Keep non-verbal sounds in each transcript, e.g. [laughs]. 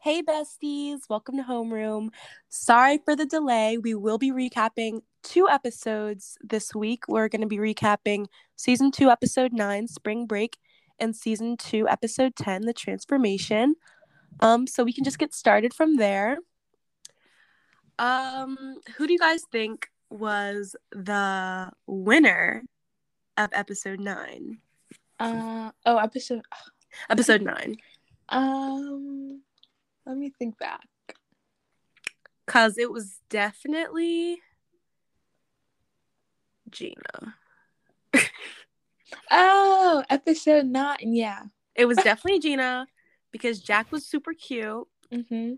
Hey, besties, welcome to Homeroom. Sorry for the delay. We will be recapping two episodes this week. We're going to be recapping season two, episode nine, Spring Break, and season two, episode 10, The Transformation. Um, so we can just get started from there. Um, who do you guys think was the winner of episode nine? Uh oh, episode. Episode nine. Um, let me think back. Cause it was definitely Gina. [laughs] Oh, episode nine. Yeah. It was [laughs] definitely Gina because Jack was super cute. Mm-hmm.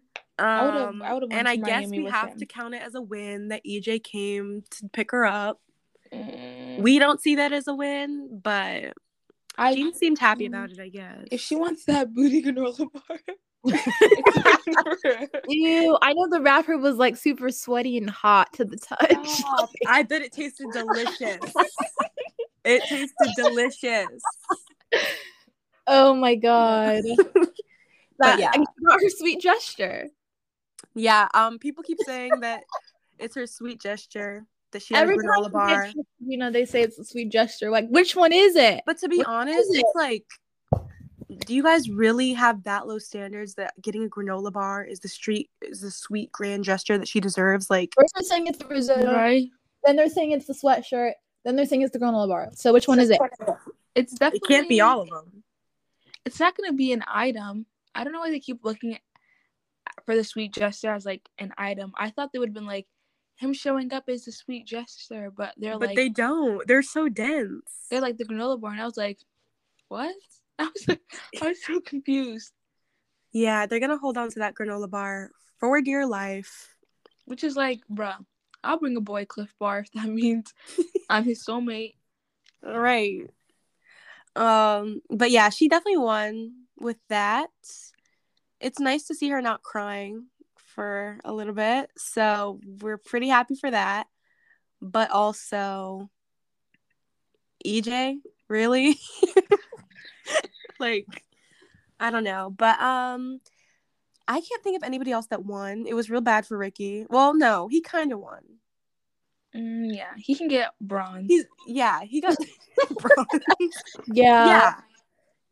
Um, would've- I and I guess we have him. to count it as a win that EJ came to pick her up. Mm, We don't see that as a win, but I Gina seemed happy Mm. about it. I guess. if she wants that booty granola [laughs] bar. [laughs] Ew, I know the wrapper was like super sweaty and hot to the touch. Stop. I bet it tasted delicious. it tasted delicious. oh my god. [laughs] that, yeah. her sweet gesture. Yeah. Um. People keep saying that it's her sweet gesture that she Every granola bar. you, you know, they say it's a sweet gesture. Like, which one is it? But to be What honest, it? it's like, do you guys really have that low standards that getting a granola bar is the street is the sweet grand gesture that she deserves? Like, First they're saying it's the risotto, right? then they're saying it's the sweatshirt, then they're saying it's the granola bar. So which one is it? It's definitely it definitely can't be all of them. It's not gonna be an item. I don't know why they keep looking at, for the sweet gesture as like an item. I thought they would have been like him showing up as the sweet gesture, but they're But like they don't. They're so dense. they're like the granola bar, and I was like, what? I was like, I was so confused. yeah, they're gonna hold on to that granola bar for dear life. Which is like, bruh, I'll bring a boy Clif Bar if that [laughs] means I'm his soulmate. Right. Um, but yeah, she definitely won with that. It's nice to see her not crying for a little bit. So we're pretty happy for that. But also EJ, really? [laughs] like I don't know. But um I can't think of anybody else that won. It was real bad for Ricky. Well, no, he kind of won. Mm, yeah, he can get bronze. He's yeah, he got [laughs] bronze. Yeah. yeah.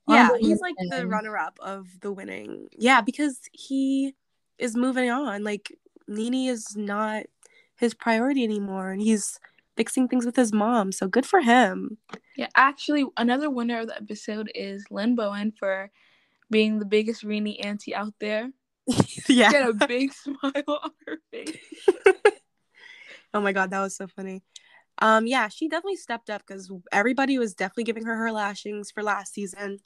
Yeah, Honorable he's like the runner up of the winning. Yeah, because he is moving on. Like Nini is not his priority anymore and he's fixing things with his mom. So good for him. Yeah, actually, another winner of the episode is Lynne Bowen for being the biggest Rini auntie out there. [laughs] yeah. She had a big [laughs] smile on her face. [laughs] oh my god, that was so funny. Um yeah, she definitely stepped up cuz everybody was definitely giving her her lashings for last season.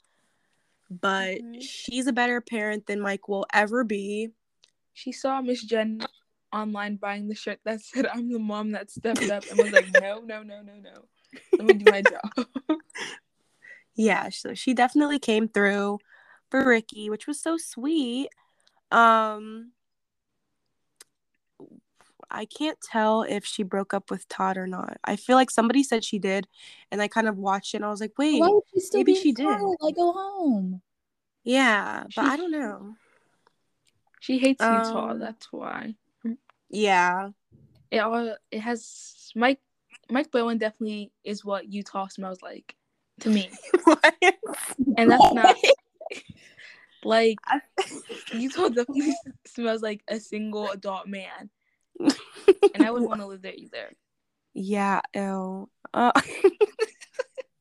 But Mhm. she's a better parent than Mike will ever be. She saw Miss Jenn online buying the shirt that said, I'm the mom that stepped up and was like, no, no, no, no, no. Let me do my job. yeah so she definitely came through for ricky which was so sweet um i can't tell if she broke up with todd or not i feel like somebody said she did and i kind of watched it and i was like wait Why would she still maybe she did. I go home. yeah but She- i don't know She hates Utah, Um, that's why. Yeah It all it has Mike Mike Bowen definitely is what Utah smells like to me. [laughs] What? And that's not [laughs] like Utah definitely [laughs] smells like a single adult man. And I wouldn't want to live there either. yeah ew. Uh,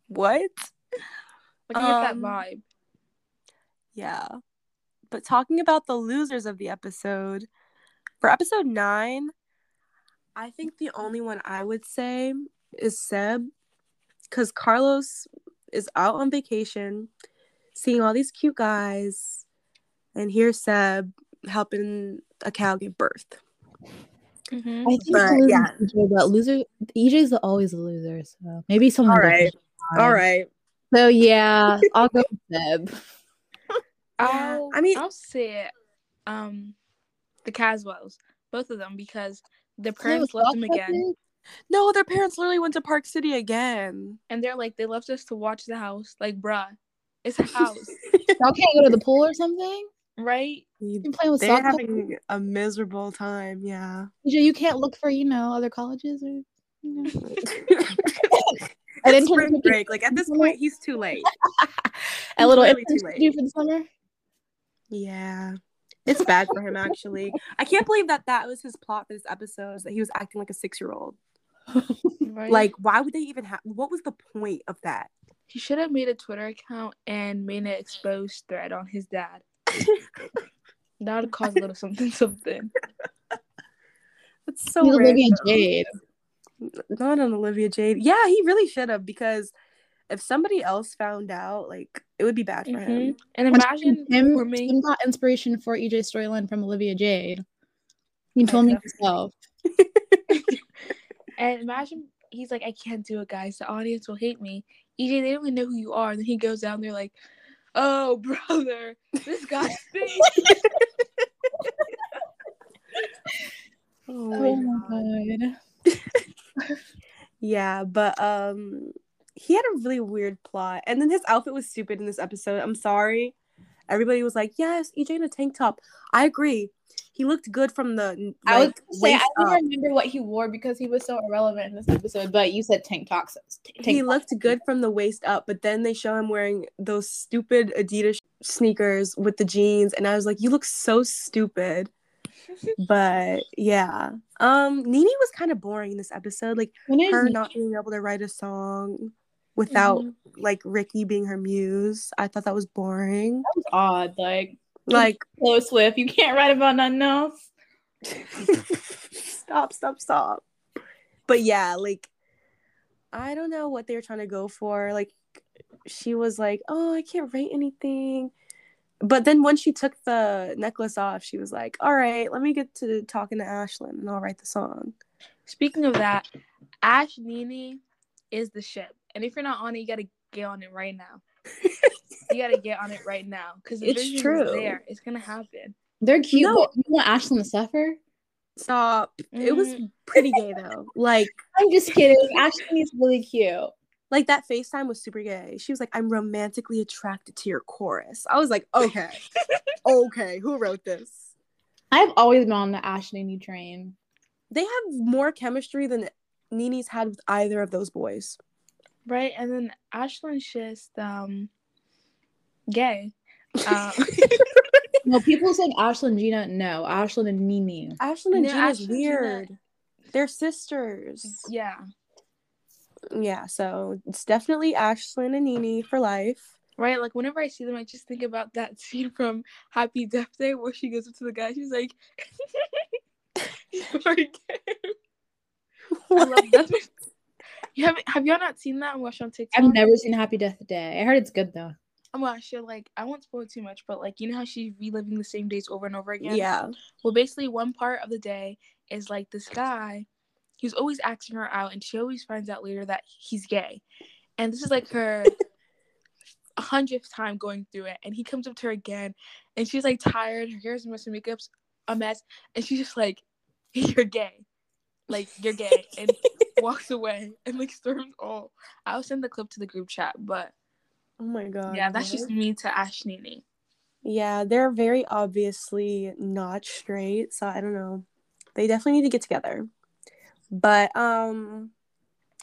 what Like I get that Um, vibe. Yeah. But talking about the losers of the episode, for episode nine, I think the only one I would say is Seb. Because Carlos is out on vacation, seeing all these cute guys, and here's Seb helping a cow give birth. Mhm. I think But, the yeah. loser, but loser EJ's always a loser, so maybe someone All right, all right. So yeah, I'll go with Seb. [laughs] I'll, I mean- I'll say it. Um, the Caswells, both of them, because their parents left them again, No, their parents literally went to Park City again. and they're like, they left us to watch the house. Like, bruh, it's a house. [laughs] Y'all can't go to the pool or something. right? You- You're playing with They're soccer. having a miserable time. Yeah. You can't look for you know other colleges or you know. [laughs] [laughs] An It's spring break. Like at this point, he's too late. a little really too internship late. for the summer. Yeah. It's bad for him [laughs] actually. I can't believe that that was his plot for this episode is that he was acting like a 6-year-old. Right. Like why would they even have what was the point of that? he should have made a Twitter account and made an exposed thread on his dad. [laughs] that would cause a little something something. [laughs] That's so He's Olivia. Jade. Not on Olivia Jade. Yeah, he really should have because if somebody else found out, like it would be bad for him. Mhm. And imagine him, for me, Tim got inspiration for EJ storyline from Olivia Jade. He told me Okay. yourself. [laughs] and imagine he's like, I can't do it, guys. The audience will hate me. EJ, they don't even know who you are. And then he goes down there like, Oh, [laughs] brother, this guy [laughs] stinks. Oh Oh my my God. god. Yeah, but um he had a really weird plot. And then his outfit was stupid in this episode. I'm sorry. Everybody was like, Yes, EJ in a tank top. I agree. He looked good from the I was like, say I don't up. remember what he wore because he was so irrelevant in this episode. But you said tank tops. Tank he looked good from the waist up, but then they show him wearing those stupid Adidas sneakers with the jeans, and I was like, "You look so stupid." [laughs] But yeah, um, Nini was kind of boring in this episode. Like her he- not being able to write a song without Mhm. like Ricky being her muse. I thought that was boring. that was odd. Like Like, Taylor Swift, you can't write about nothing else. [laughs] stop, stop, stop. But yeah, like, I don't know what they were trying to go for. Like, she was like, "Oh, I can't write anything." But then when she took the necklace off, she was like, "All right, let me get to talking to Ashlyn, and I'll write the song." Speaking of that, Ash Nini is the ship. And if you're not on it, you gotta get on it right now. [laughs] you gotta get on it right now. Because It's true. there. It's gonna happen. They're cute. No. but You want Ashlyn to suffer? Stop. It was Mm. pretty gay though. [laughs] Like, I'm just kidding. Ashlyn is really cute. like that FaceTime was super gay. She was like, "I'm romantically attracted to your chorus." I was like, "Okay, [laughs] okay, who wrote this?" I've always been on the Ash Nini train. They have more chemistry than Nini's had with either of those boys. Right? And then Ashlyn's just um gay. [laughs] Um, No, people saying Ashlyn and Gina. No, Ashlyn and Nini. Ashlyn and No, Gina's Ashlyn and Gina- weird. They're sisters. yeah. Yeah, so it's definitely Ashlyn and Nini for life. Right? Like whenever I see them, I just think about that scene from Happy Death Day where she goes up to the guy, she's like [laughs] "You're gay." [laughs] I love that. You haven't have y'all not seen that and watched on TikTok? I've never seen Happy Death Day. I heard it's good though. Oh my gosh, you're like I won't spoil too much, but like you know how she's reliving the same days over and over again. Yeah. Well, basically, one part of the day is like this guy. He's always asking her out, and she always finds out later that he's gay. And this is like her [laughs] hundredth time going through it. And he comes up to her again, and she's like tired. Her hair's a mess, her makeup's a mess, and she's just like, [laughs] "You're gay, like you're gay," and walks away and like storms all. I'll send the clip to the group chat, but Oh my god. yeah, that's just me to Ash Nini. Yeah, they're very obviously not straight, so I don't know. They definitely need to get together. But um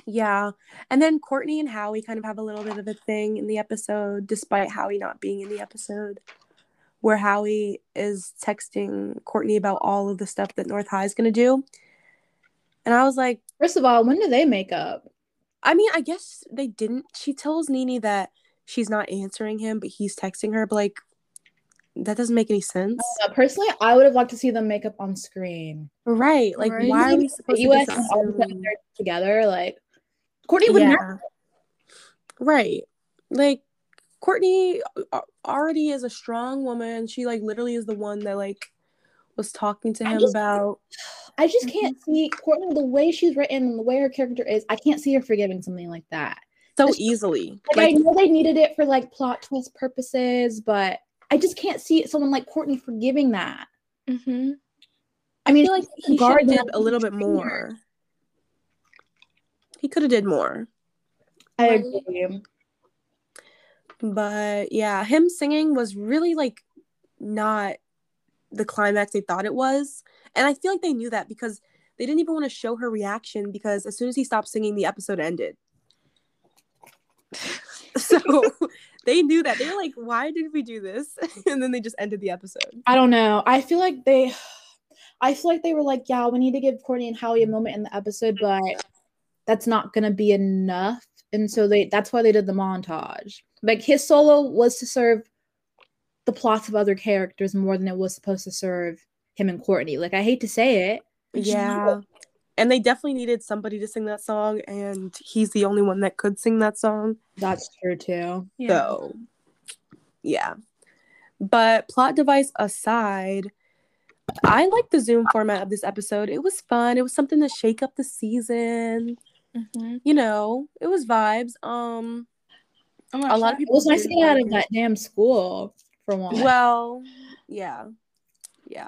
yeah. And then Kourtney and Howie kind of have a little bit of a thing in the episode, despite Howie not being in the episode, where Howie is texting Kourtney about all of the stuff that North High is gonna do. And I was like, First of all, when do they make up? I mean, I guess they didn't. She tells Nini that she's not answering him, but he's texting her, but like that doesn't make any sense. Uh, personally, I would have liked to see them make up on screen. Right. Like, Right. why are we supposed US to and all of a just sudden assume? they're together. Like Kourtney would never. Right. Like, Kourtney already is a strong woman. She, like, literally is the one that, like, was talking to him just- about. [sighs] [sighs] [sighs] I just can't see Kourtney the way she's written and the way her character is. I can't see her forgiving something like that. So Just- easily. Like, Like, I know they needed it for like plot twist purposes, but I just can't see someone like Kourtney forgiving that. Mm-hmm. I mean, I feel like he should have did a little bit more. He could have did more. I agree. But yeah, him singing was really like not the climax they thought it was. And I feel like they knew that because they didn't even want to show her reaction because as soon as he stopped singing, the episode ended. [laughs] so [laughs] they knew that. They were like, why did we do this? [laughs] and then they just ended the episode. I don't know. I feel like they I feel like they were like, yeah, we need to give Kourtney and Howie a moment in the episode, but that's not gonna be enough. And so they that's why they did the montage. Like his solo was to serve the plots of other characters more than it was supposed to serve him and Kourtney. Like I hate to say it. Yeah. And they definitely needed somebody to sing that song, and he's the only one that could sing that song. That's true too. Yeah. So, yeah. But plot device aside, I like the Zoom format of this episode. It was fun. It was something to shake up the season. Mm-hmm. You know, it was vibes. Um, a lot of people. It people was nice to didn't get out of that damn school for one. Well, yeah, yeah.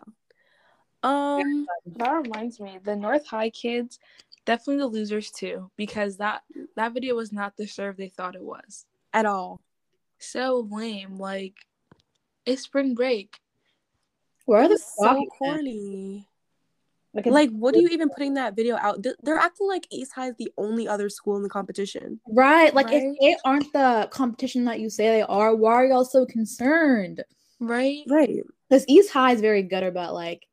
Um, That reminds me, the North High kids, definitely the losers too, because that that video was not the serve they thought it was. at all. So lame. Like, it's spring break. Where are the was so documents? corny. Like, Like, what are you even putting that video out? They're acting like East High is the only other school in the competition. right? Like Right. if they aren't the competition that you say they are, why are y'all so concerned? Right? Right. Because East High is very good about like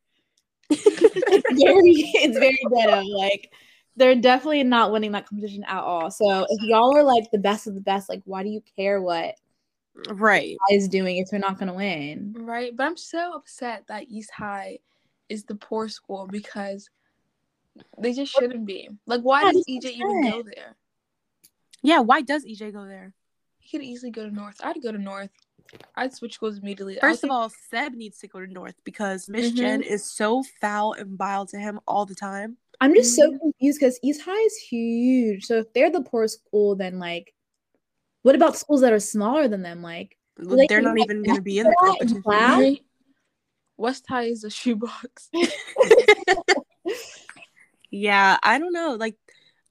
it's [laughs] [laughs] very it's very ghetto. Like they're definitely not winning that competition at all. So if y'all are like the best of the best, like why do you care what right. Is doing if they're not gonna win? Right. But I'm so upset that East High is the poor school because they just shouldn't be. Like, why Yeah, does EJ even go there? Yeah. Why does EJ go there? He could easily go to North. I'd go to North. I'd switch schools immediately. I First of all, Seb needs to go to North because Miss Mhm. Jenn is so foul and vile to him all the time. I'm just so Mhm. confused because East High is huge. So if they're the poor school, then like what about schools that are smaller than them? Like Like, They're not like, even going to be in the that in competition. class? Right? West High is a [laughs] shoebox. yeah, I don't know. Like,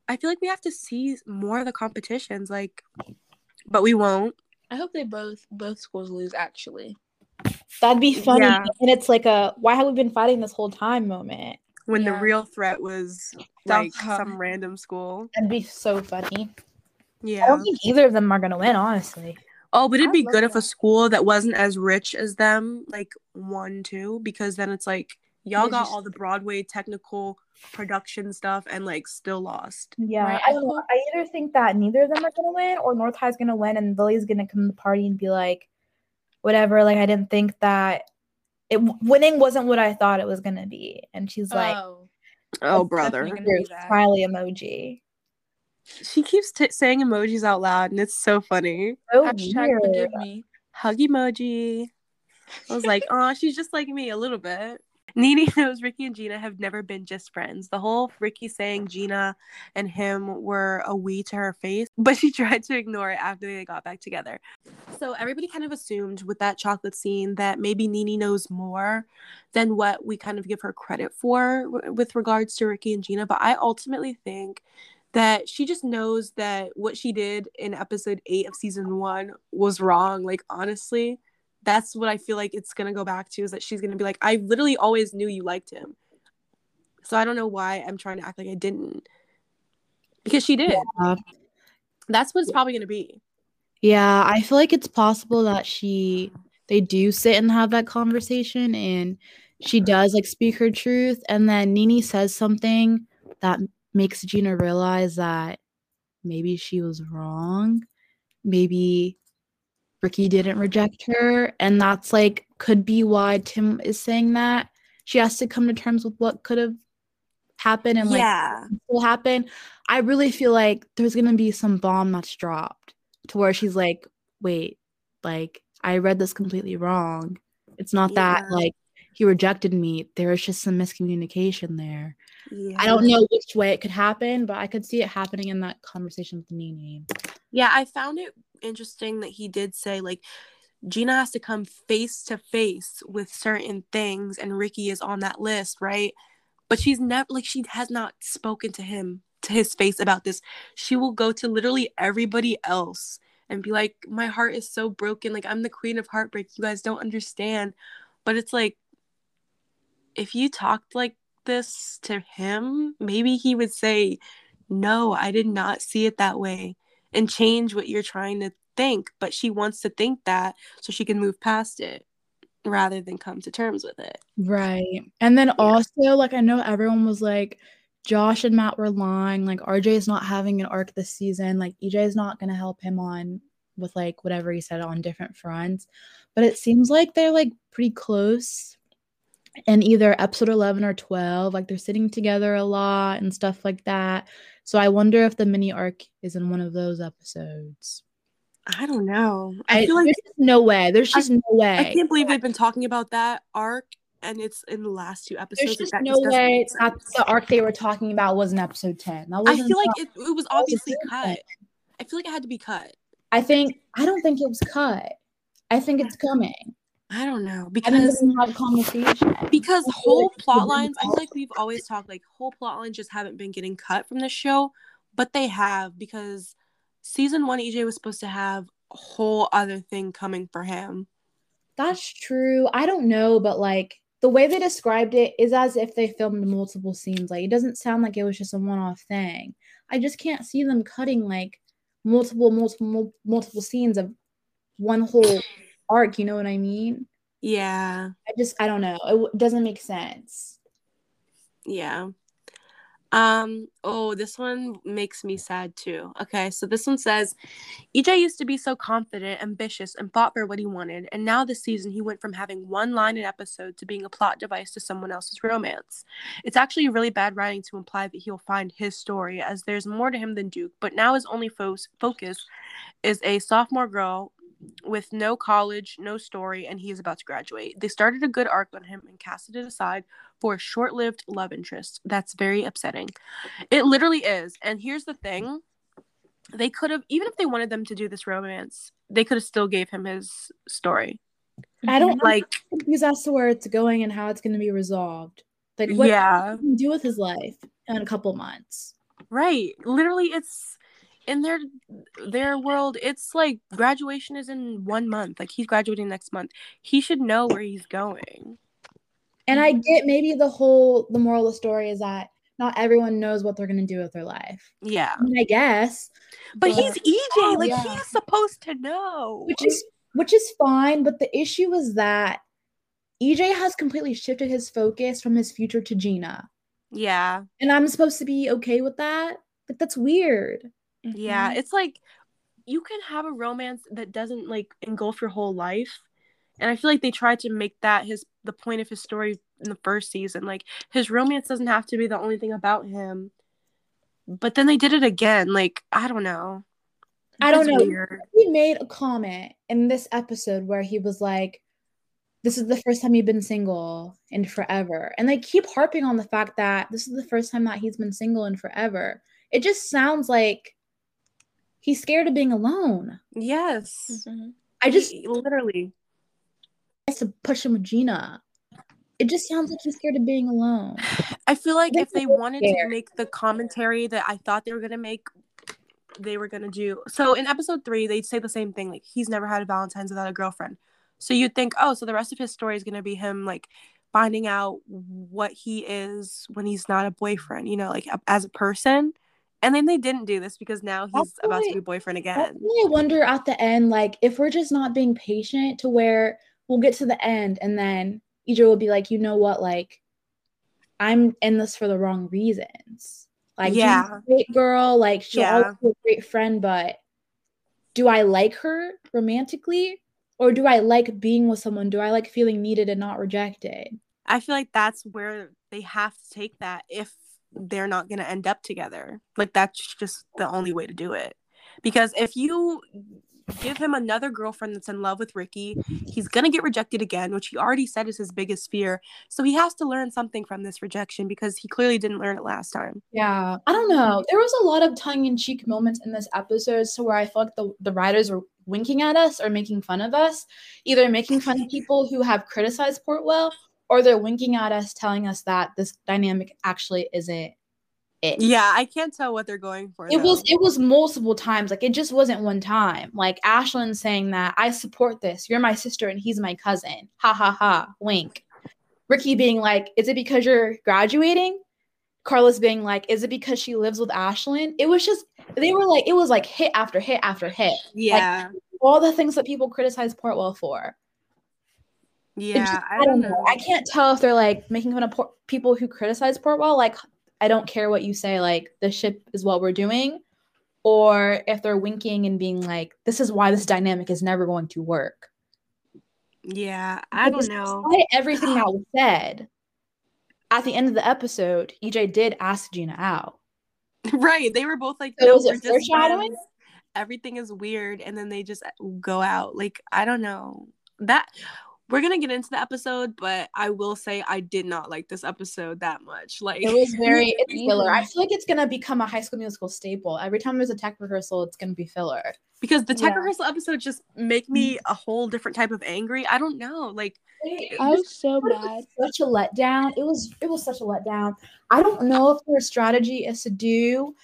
I feel like we have to see more of the competitions. Like, but we won't. I hope they both both schools lose. Actually, that'd be funny. Yeah. And it's like a why have we been fighting this whole time moment. When the real threat was South like High. some random school. That'd be so funny. Yeah. I don't think either of them are gonna win, honestly. Oh, but it'd I'd be love good if a school that wasn't as rich as them, like one, two, because then it's like y'all They got just- all the Broadway technical production stuff and like still lost. Yeah, Right, I I don't know. I either think that neither of them are gonna win, or North High's gonna win, and Lily's gonna come to the party and be like, "Whatever." Like I didn't think that it winning wasn't what I thought it was gonna be, and she's like, oh, Oh, brother. definitely gonna "Your be that. smiley emoji." She keeps t- saying emojis out loud and it's so funny. So hashtag weird. forgive me. Hug emoji. I was like, oh, she's just like me a little bit. Nini [laughs] knows Ricky and Gina have never been just friends. The whole Ricky saying Gina and him were a we to her face, but she [laughs] tried to ignore it after they got back together. So everybody kind of assumed with that chocolate scene that maybe Nini knows more than what we kind of give her credit for w- with regards to Ricky and Gina. But I ultimately think that she just knows that what she did in episode eight of season one was wrong. Like, honestly, that's what I feel like it's gonna go back to is that she's gonna be like, I literally always knew you liked him. So I don't know why I'm trying to act like I didn't. Because she did. Yeah. That's what it's probably gonna be. Yeah, I feel like it's possible that she they do sit and have that conversation and she does like speak her truth and then Nini says something that makes Gina realize that maybe she was wrong. Maybe Ricky didn't reject her and that's like could be why Tim is saying that. She has to come to terms with what could have happened and like yeah. will happen. I really feel like there's gonna be some bomb that's dropped to where she's like, wait, like I read this completely wrong. It's not that like he rejected me. There is just some miscommunication there. Yeah. I don't know which way it could happen, but I could see it happening in that conversation with Nini. Yeah, I found it interesting that he did say like Gina has to come face to face with certain things and Ricky is on that list, right? But she's never like she has not spoken to him to his face about this. She will go to literally everybody else and be like, my heart is so broken. Like, I'm the queen of heartbreak. You guys don't understand. But it's like, if you talked like this to him, maybe he would say, no, I did not see it that way and change what you're trying to think. But she wants to think that so she can move past it rather than come to terms with it. Right. And then yeah. also, like, I know everyone was like, Josh and Matt were lying. Like, RJ is not having an arc this season. Like, EJ is not going to help him on with like whatever he said on different fronts. But it seems like they're like pretty close in either episode 11 or 12. Like, they're sitting together a lot and stuff like that. So I wonder if the mini arc is in one of those episodes. I don't know. I, I feel like there's no way. There's just I, no way. I can't believe they've been talking about that arc and it's in the last two episodes. There's just no just way the arc they were talking about was in episode 10. I feel like it, it was obviously cut. I feel like it had to be cut. I think I don't think it was cut. I think it's coming. I don't know because have conversation. Because whole plot lines, I feel like we've always talked like whole plot lines just haven't been getting cut from the show, but they have because season one EJ was supposed to have a whole other thing coming for him. That's true. I don't know, but like the way they described it is as if they filmed multiple scenes. Like it doesn't sound like it was just a one-off thing. I just can't see them cutting like multiple, multiple, multiple scenes of one whole arc. You know what I mean? Yeah. I just I don't know. It doesn't make sense. Yeah. Um, oh, this one makes me sad too. Okay, so this one says EJ used to be so confident, ambitious, and fought for what he wanted, and now this season he went from having one line an episode to being a plot device to someone else's romance. It's actually really bad writing to imply that he'll find his story, as there's more to him than Duke, but now his only fo- focus is a sophomore girl with no college, no story, and he is about to graduate. They started a good arc on him and casted it aside for a short lived love interest. That's very upsetting. It literally is. And here's the thing they could have, even if they wanted them to do this romance, they could have still gave him his story. I don't mhm. like because that's where it's going and how it's going to be resolved. Like, what yeah, do with his life in a couple months? Right. Literally, it's in their their world it's like graduation is in one month like he's graduating next month. He should know where he's going. And i get maybe the whole the moral of the story is that not everyone knows what they're going to do with their life. Yeah. I, mean, I guess but, but, he's ej oh, like yeah. he's supposed to know. Which is which is fine but the issue is that ej has completely shifted his focus from his future to gina. Yeah. And i'm supposed to be okay with that? Like that's weird Mm-hmm. Yeah, it's like you can have a romance that doesn't like engulf your whole life. And I feel like they tried to make that his the point of his story in the first season. Like his romance doesn't have to be the only thing about him. But then they did it again. Like, I don't know. I don't know. Weird. He made a comment in this episode where he was like, This is the first time he's been single in forever. And they keep harping on the fact that this is the first time that he's been single in forever. It just sounds like he's scared of being alone. Yes. Mm-hmm. I just he, literally has to push him with Gina. It just sounds like he's scared of being alone. I feel like if they wanted scared. to make the commentary that I thought they were gonna make, they were gonna do. So in episode three, they'd say the same thing, like he's never had a Valentine's without a girlfriend. So you'd think, oh, so the rest of his story is gonna be him like finding out what he is when he's not a boyfriend, you know, like as a person. And then they didn't do this because now he's about to be boyfriend again. I wonder at the end, like, if we're just not being patient to where we'll get to the end and then EJ will be like, you know what, like, I'm in this for the wrong reasons. Like, yeah, great girl, like she'll yeah. always be a great friend, but do I like her romantically? Or do I like being with someone? Do I like feeling needed and not rejected? I feel like that's where they have to take that if they're not going to end up together. Like that's just the only way to do it. Because if you give him another girlfriend that's in love with Ricky, he's going to get rejected again, which he already said is his biggest fear. So he has to learn something from this rejection because he clearly didn't learn it last time. Yeah. I don't know. There was a lot of tongue in cheek moments in this episode so where I felt like the, the writers were winking at us or making fun of us, either making fun of people who have criticized Portwell or they're winking at us telling us that this dynamic actually isn't it. Yeah, I can't tell what they're going for. It was it was multiple times. Like it just wasn't one time. Like Ashlyn saying that I support this. You're my sister and he's my cousin. Ha ha ha. Wink. Ricky being like, is it because you're graduating? Carlos being like, is it because she lives with Ashlyn? It was just they were like, it was like hit after hit after hit. yeah, All the things that people criticize Portwell for. It yeah. just- I don't know. I can't tell if they're like making fun of Port- people who criticize Portwell. Like, I don't care what you say. Like, the ship is what we're doing, or if they're winking and being like, "This is why this dynamic is never going to work." Yeah, I don't know. Despite everything that was said, at the end of the episode, EJ did ask Gina out. [laughs] Right. They were both like, So no, was it we're just foreshadowing? friends. Everything is weird. And then they just go out. Like, I don't know. That we're gonna get into the episode, but I will say I did not like this episode that much. Like It was very [laughs] it's filler. I feel like it's gonna become a High School Musical staple. Every time there's a tech rehearsal, it's gonna be filler. because the tech Yeah. rehearsal episodes just make me mm. a whole different type of angry. I don't know. Like I was so mad. Such a letdown. It was it was such a letdown. I don't know if their strategy is to do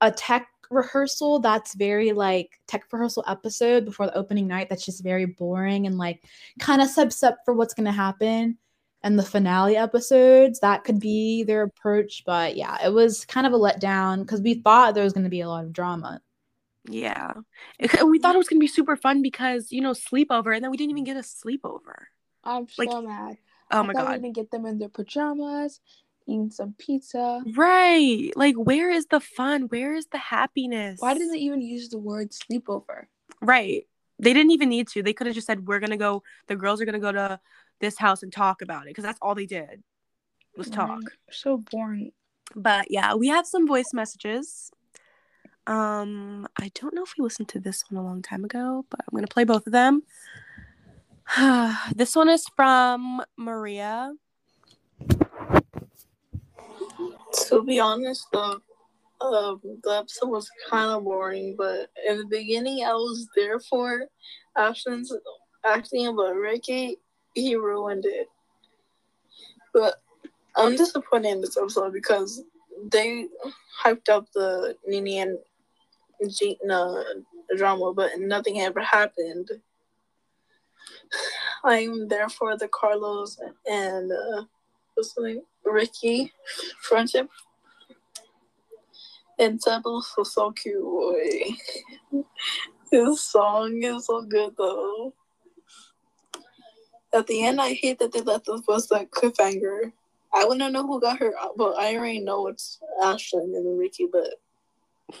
a tech rehearsal that's very like tech rehearsal episode before the opening night that's just very boring and like kind of sets up for what's gonna happen and the finale episodes. That could be their approach, but yeah, it was kind of a letdown because we thought there was gonna be a lot of drama. yeah. And we thought it was gonna be super fun because, you know, sleepover, and then we didn't even get a sleepover. I'm Like, so mad. Oh I my thought we were god. gonna get them in their pajamas, eating some pizza. Right. Like where is the fun? Where is the happiness? Why didn't they even use the word sleepover? Right. They didn't even need to. They could have just said, "We're gonna go. The girls are gonna go to this house and talk about it," because that's all they did was talk. Right. So boring. But yeah, we have some voice messages. Um, I don't know if we listened to this one a long time ago, but I'm gonna play both of them. [sighs] this one is from Maria. To be honest, the uh, the episode was kind of boring, but in the beginning, I was there for Ashton's acting, but Ricky he ruined it. But I'm disappointed in this episode because they hyped up the Nini and Gina drama, but nothing ever happened. [sighs] I'm there for the Carlos and uh, what's the name? Ricky friendship. And Temples was so cute, boy. His song is so good though. At the end, I hate that they left us was that cliffhanger. I want to know who got her, but I already know it's Ashton and Ricky. But [sighs]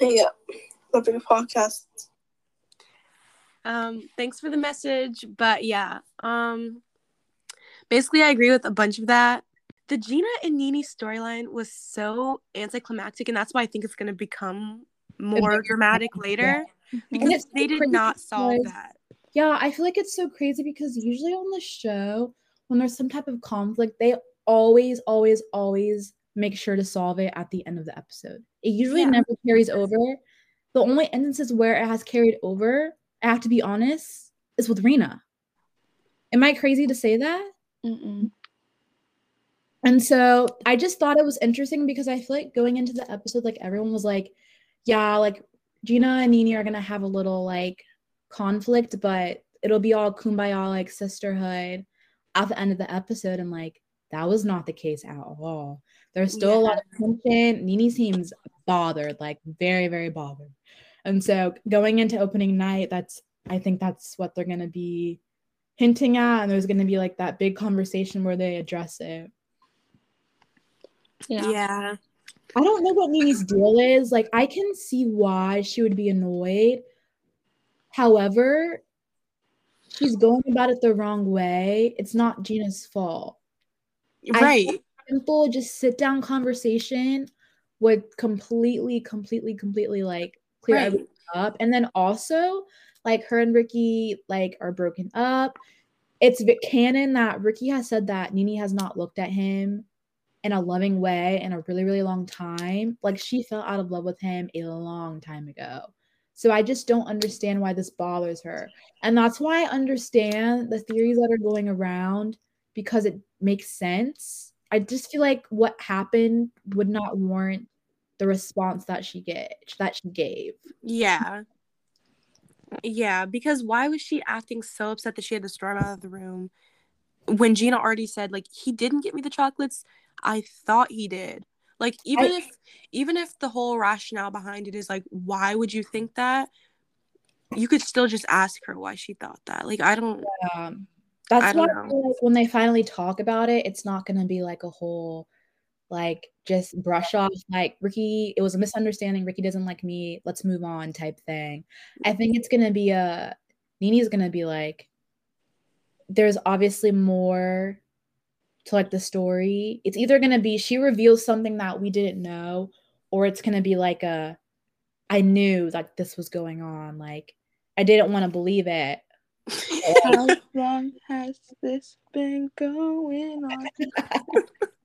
yeah, the big podcast. Um, thanks for the message, but yeah. Um, basically, I agree with a bunch of that. The Gina and Nini storyline was so anticlimactic, and that's why I think it's gonna become more dramatic later because it's they did not solve because- that. Yeah, I feel like it's so crazy because usually on the show, when there's some type of conflict, they always, always, always make sure to solve it at the end of the episode. It usually Yeah. never carries over. The only instances where it has carried over, I have to be honest, is with Rena. Am I crazy to say that? Mm-mm. And so I just thought it was interesting because I feel like going into the episode, like everyone was like, yeah, like Gina and Nini are gonna have a little like conflict, but it'll be all kumbaya like sisterhood at the end of the episode. And like that was not the case at all. There's still a lot of tension. Nini seems bothered, like very, very bothered. And so going into opening night, that's I think that's what they're gonna be hinting at, and there's gonna be like that big conversation where they address it. Yeah. Yeah. I don't know what Nini's deal is. Like, I can see why she would be annoyed. However, she's going about it the wrong way. It's not Gina's fault. Right. Simple, just sit down conversation would completely, completely, completely like clear Right. everything up. And then also, like her and Ricky like are broken up. It's canon that Ricky has said that Nini has not looked at him in a loving way in a really, really long time. Like she fell out of love with him a long time ago. So I just don't understand why this bothers her. And that's why I understand the theories that are going around because it makes sense I just feel like what happened would not warrant the response that she get that she gave. Yeah. Yeah, because why was she acting so upset that she had to storm out of the room when Gina already said like he didn't get me the chocolates? I thought he did. Like even I- if even if the whole rationale behind it is like why would you think that? You could still just ask her why she thought that. Like I don't Um, that's I why don't I feel like when they finally talk about it, it's not gonna be like a whole like just brush off like Ricky, it was a misunderstanding. Ricky doesn't like me. Let's move on type thing. I think it's gonna be a Nini's gonna be like, there's obviously more to like the story. It's either gonna be she reveals something that we didn't know, or it's gonna be like a I knew like this was going on. Like I didn't want to believe it. [laughs] How long has this been going on? [laughs]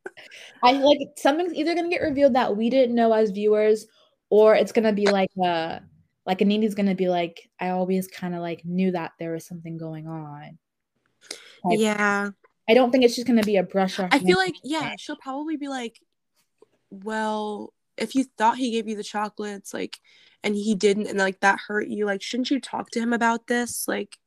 I feel like something's either gonna get revealed that we didn't know as viewers, or it's gonna be like uh like Anita's gonna be like, I always kind of like knew that there was something going on. Like, Yeah. I don't think it's just gonna be a brush off. I feel like yeah, she'll probably be like, well, if you thought he gave you the chocolates, like, and he didn't, and like that hurt you, like, shouldn't you talk to him about this? Like,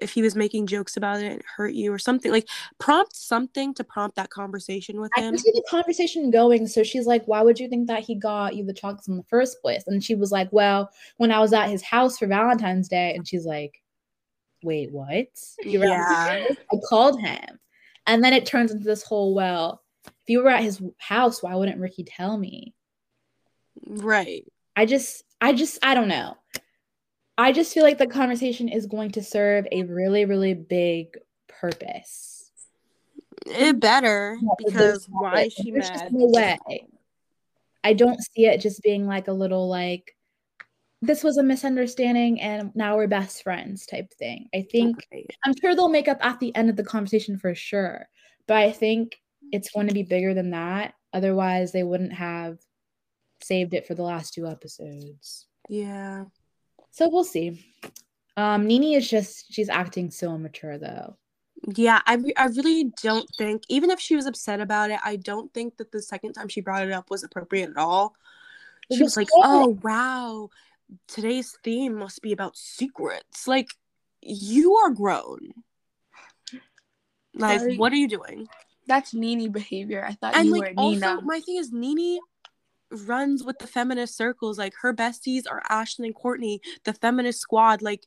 if he was making jokes about it and hurt you or something, like, prompt something to prompt that conversation with I him. can see the conversation going. So she's like, Why would you think that he got you the chocolates in the first place? And she was like, Well, when I was at his house for Valentine's Day, and she's like, Wait, what? You were Yeah. I called him. And then it turns into this whole, well, if you were at his house, why wouldn't Ricky tell me? Right. I just, I just, I don't know. I just feel like the conversation is going to serve a really, really big purpose. It better Yeah, because why is she there's just mad? no way. I don't see it just being like a little like this was a misunderstanding and now we're best friends type thing. I think Right. I'm sure they'll make up at the end of the conversation for sure. But I think it's going to be bigger than that. Otherwise, they wouldn't have saved it for the last two episodes. Yeah. So we'll see. Um, Nini is just she's acting so immature though. Yeah, I, re- I really don't think, even if she was upset about it, I don't think that the second time she brought it up was appropriate at all. It She was was like, good. oh, wow, today's theme must be about secrets. Like, you are grown. Like, Sorry. what are you doing? That's Nini behavior. I thought And, you like, were Nina. my thing is, Nini runs with the feminist circles. Like, her besties are Ashlyn and Kourtney, the feminist squad. Like,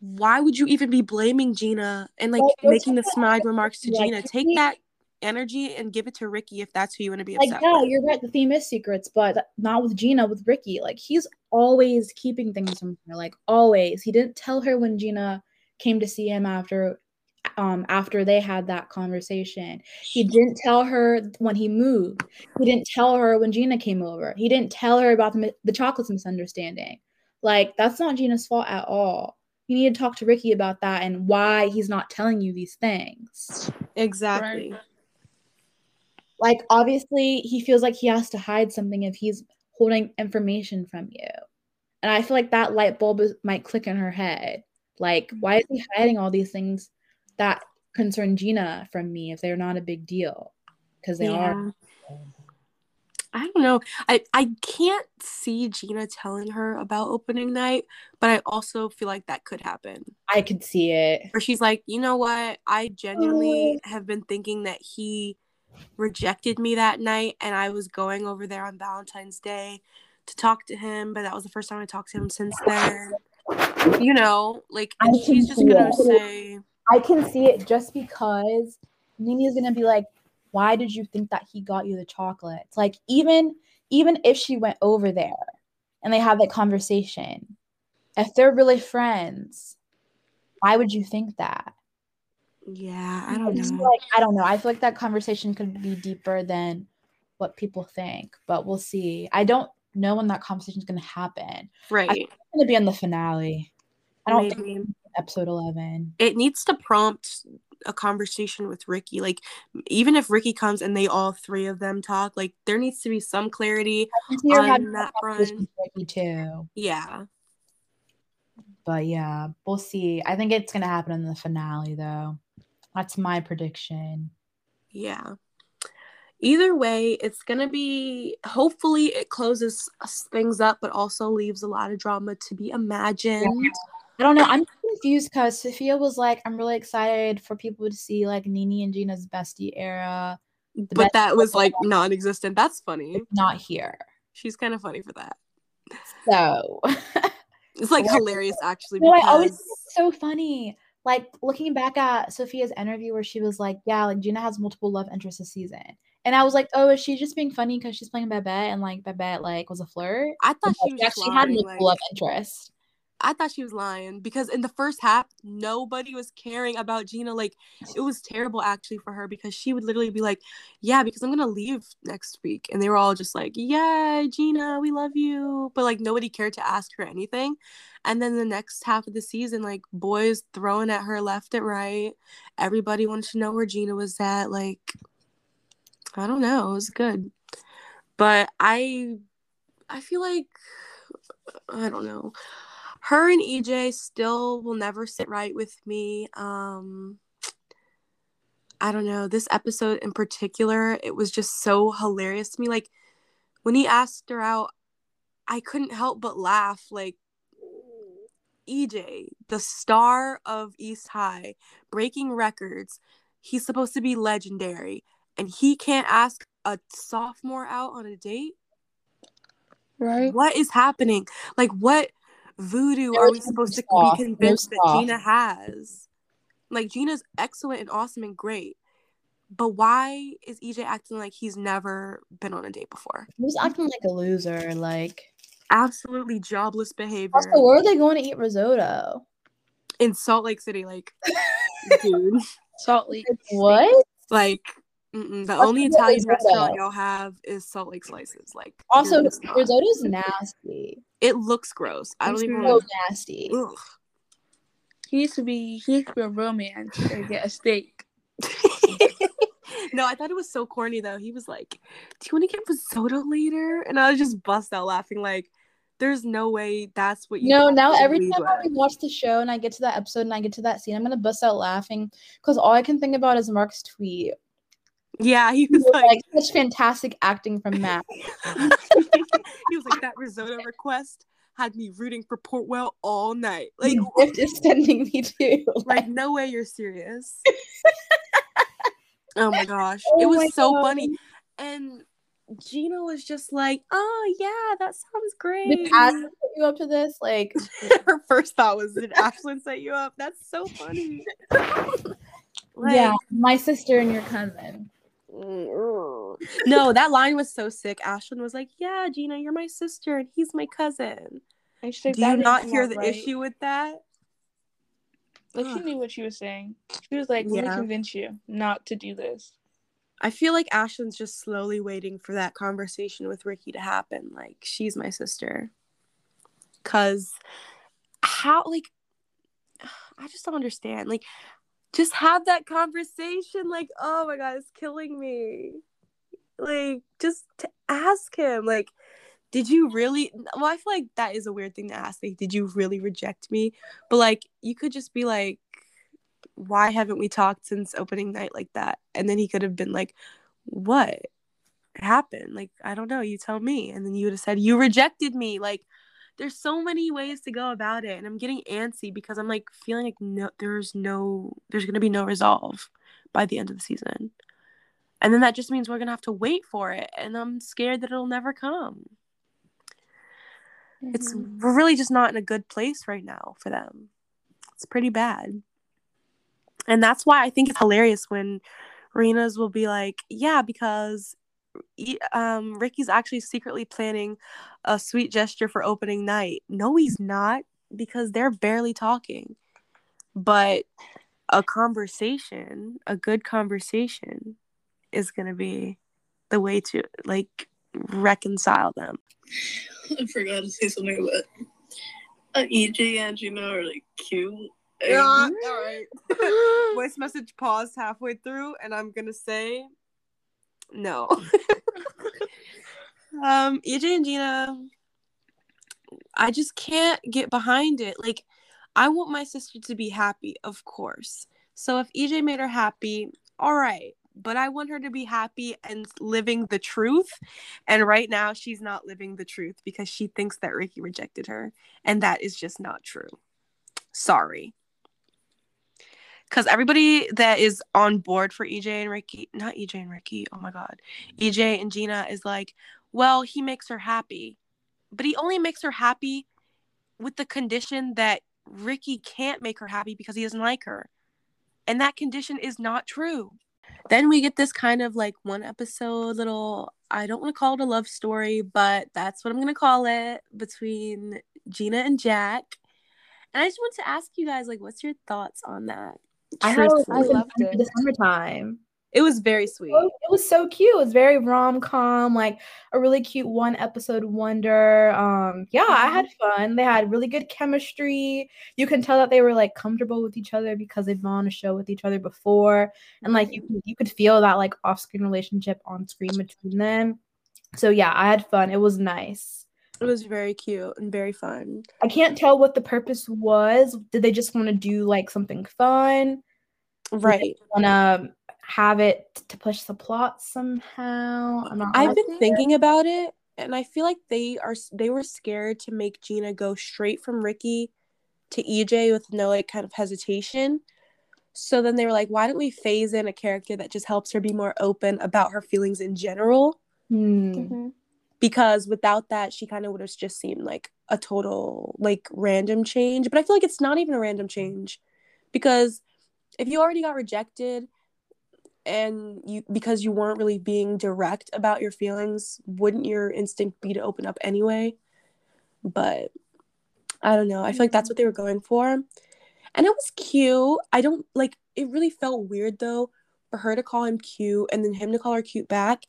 why would you even be blaming Gina and like Well, making the snide remarks to like, Gina? Take that energy and give it to Ricky if that's who you want to be Like, upset yeah, with. you're right. The theme is secrets, but not with Gina, with Ricky. Like, he's always keeping things from her. Like, always. He didn't tell her when Gina came to see him after um after they had that conversation. He didn't tell her when he moved. He didn't tell her when Gina came over. He didn't tell her about the, the chocolates misunderstanding. Like, that's not Gina's fault at all. You need to talk to Ricky about that and why he's not telling you these things. Exactly. like obviously he feels like he has to hide something if he's holding information from you and i feel like that light bulb is, might click in her head like why is he hiding all these things that concern gina from me if they're not a big deal because they are I don't know. I I can't see Gina telling her about opening night, but I also feel like that could happen. i could see it Or she's like, you know what? I genuinely oh. have been thinking that he rejected me that night, and I was going over there on Valentine's Day to talk to him, but that was the first time I talked to him since then. You know, like, she's just gonna say, i can see it just because nini's gonna be like why did you think that he got you the chocolates like even even if she went over there and they have that conversation if they're really friends why would you think that yeah, I don't It's know. like I don't know. I feel like that conversation could be deeper than what people think, but we'll see. I don't know when that conversation is going to happen. Right. It's going to be on the finale. I don't think Maybe. Episode 11. it needs to prompt a conversation with Ricky. Like, even if Ricky comes and they all three of them talk, like, there needs to be some clarity. I can see her On that front. Ricky too. Yeah. But yeah, we'll see. I think it's going to happen in the finale though. That's my prediction. Yeah. Either way, it's gonna be hopefully it closes things up, but also leaves a lot of drama to be imagined. I don't know. I'm confused because Sofia was like, I'm really excited for people to see like Nini and Gina's bestie era. But best that was like non-existent. That's funny. not here. She's kind of funny for that. So [laughs] It's like hilarious actually No, I always so funny. Like looking back at Sofia's interview where she was like, "Yeah, like Gina has multiple love interests this season," and I was like, "Oh, is she just being funny because she's playing Babette and like Babette like was a flirt?" I thought But she was just actually had multiple like- love interests. I thought she was lying because in the first half, nobody was caring about Gina. Like, it was terrible actually for her because she would literally be like, Yeah, because I'm gonna leave next week. And they were all just like, Yeah, Gina, we love you. But like, nobody cared to ask her anything. And then the next half of the season, like, boys throwing at her left and right. Everybody wanted to know where Gina was at. Like, I don't know. It was good. But I, I feel like, I don't know her and EJ still will never sit right with me. Um I don't know. This episode in particular, it was just so hilarious to me. Like when he asked her out, I couldn't help but laugh. Like EJ, the star of East High, breaking records. He's supposed to be legendary, and he can't ask a sophomore out on a date. Right? What is happening? Like what voodoo are we supposed to be no convinced that. Gina has? Like Gina's excellent and awesome and great. But why is EJ acting like he's never been on a date before? He was acting like a loser. Like, Absolutely jobless behavior also, where are they going to eat risotto? in Salt Lake City. Like, [laughs] dude, Salt Lake. What? like mm-mm, the only Italian restaurant y'all have is Salt Lake Slices. Like, Also, you're just not. risotto's nasty. it looks gross. I don't It's even. So want nasty. to. He used to be he used to be a romance to get a steak. [laughs] no, I thought it was so corny though. He was like, "Do you want to get risotto later?" And I was just bust out laughing. Like, there's no way that's what you. No, now actually every lead time I watch the show and I get to that episode and I get to that scene, I'm gonna bust out laughing because all I can think about is Mark's tweet. Yeah, he He was was like, like such fantastic acting from Matt. [laughs] [laughs] he was like that risotto request had me rooting for Portwell all night. Like, gift is sending me to. [laughs] like no way you're serious. oh my gosh, Oh it was so God. funny, and Gina was just like, "Oh yeah, that sounds great." Did Ashlyn put you up to this? Like, Her first thought was, "Did Ashlyn set you up?" That's so funny. Like, yeah, my sister and your cousin. Mm, no, that line was so sick. Ashlyn was like, "Yeah, Gina, you're my sister, and he's my cousin." She's like, Do you didn't hear the right." issue with that? Like she knew what she was saying. She was like, "Let Yeah. me convince you not to do this." I feel like Ashlyn's just slowly waiting for that conversation with Ricky to happen. Like, she's my sister. Cause how like [sighs] I just don't understand. Like, just have that conversation. Like, oh my god, it's killing me. Like, just to ask him, like, did you really well, I feel like that is a weird thing to ask. Like, did you really reject me? But like you could just be like, why haven't we talked since opening night like that? And then he could have been like, what happened? Like, I don't know. You tell me. And then you would have said, you rejected me. Like, there's so many ways to go about it. And I'm getting antsy because I'm like feeling like no, there's no, there's going to be no resolve by the end of the season. And then that just means we're going to have to wait for it. And I'm scared that it'll never come. It's, Mhm. we're really just not in a good place right now for them. It's pretty bad. And that's why I think it's hilarious when Rena's will be like, yeah, because um, Ricky's actually secretly planning a sweet gesture for opening night. No, he's not, because they're barely talking. But a conversation, a good conversation, is going to be the way to like reconcile them. I forgot to say something about uh, EJ and Gina are like cute. Yeah, all right. [laughs] Voice message paused halfway through, and I'm gonna say no. [laughs] um, EJ and Gina, I just can't get behind it. Like, I want my sister to be happy, of course. So if EJ made her happy, all right, but I want her to be happy and living the truth. And right now, she's not living the truth because she thinks that Ricky rejected her. And that is just not true. Sorry. Because everybody that is on board for EJ and Ricky, not EJ and Ricky, oh my God, EJ and Gina is like, well, he makes her happy. But he only makes her happy with the condition that Ricky can't make her happy because he doesn't like her. And that condition is not true. Then we get this kind of like one episode little, I don't want to call it a love story, but that's what I'm going to call it between Gina and Jack. And I just want to ask you guys, like, what's your thoughts on that? I had a I loved it. the summertime. It was very sweet. Oh, It was so cute. It was very rom com, like a really cute one episode wonder. Um, yeah, I had fun. They had really good chemistry. You can tell that they were like comfortable with each other because they've been on a show with each other before, and like you you could feel that like off screen relationship on screen between them. So yeah, I had fun. It was nice. It was very cute and very fun. I can't tell what the purpose was. Did they just want to do like something fun? Right. Want to have it to push the plot somehow? I'm not. I've been thinking about it, and I feel like they are they were scared to make Gina go straight from Ricky to EJ with no like kind of hesitation. So then they were like, why don't we phase in a character that just helps her be more open about her feelings in general? Hmm. Mm-hmm. Because without that, she kind of would have just seemed like a total like random change. But I feel like it's not even a random change because if you already got rejected and you because you weren't really being direct about your feelings, wouldn't your instinct be to open up anyway? But I don't know. I feel like that's mm-hmm. what they were going for. And it was cute. I don't like it really felt weird though for her to call him cute and then him to call her cute back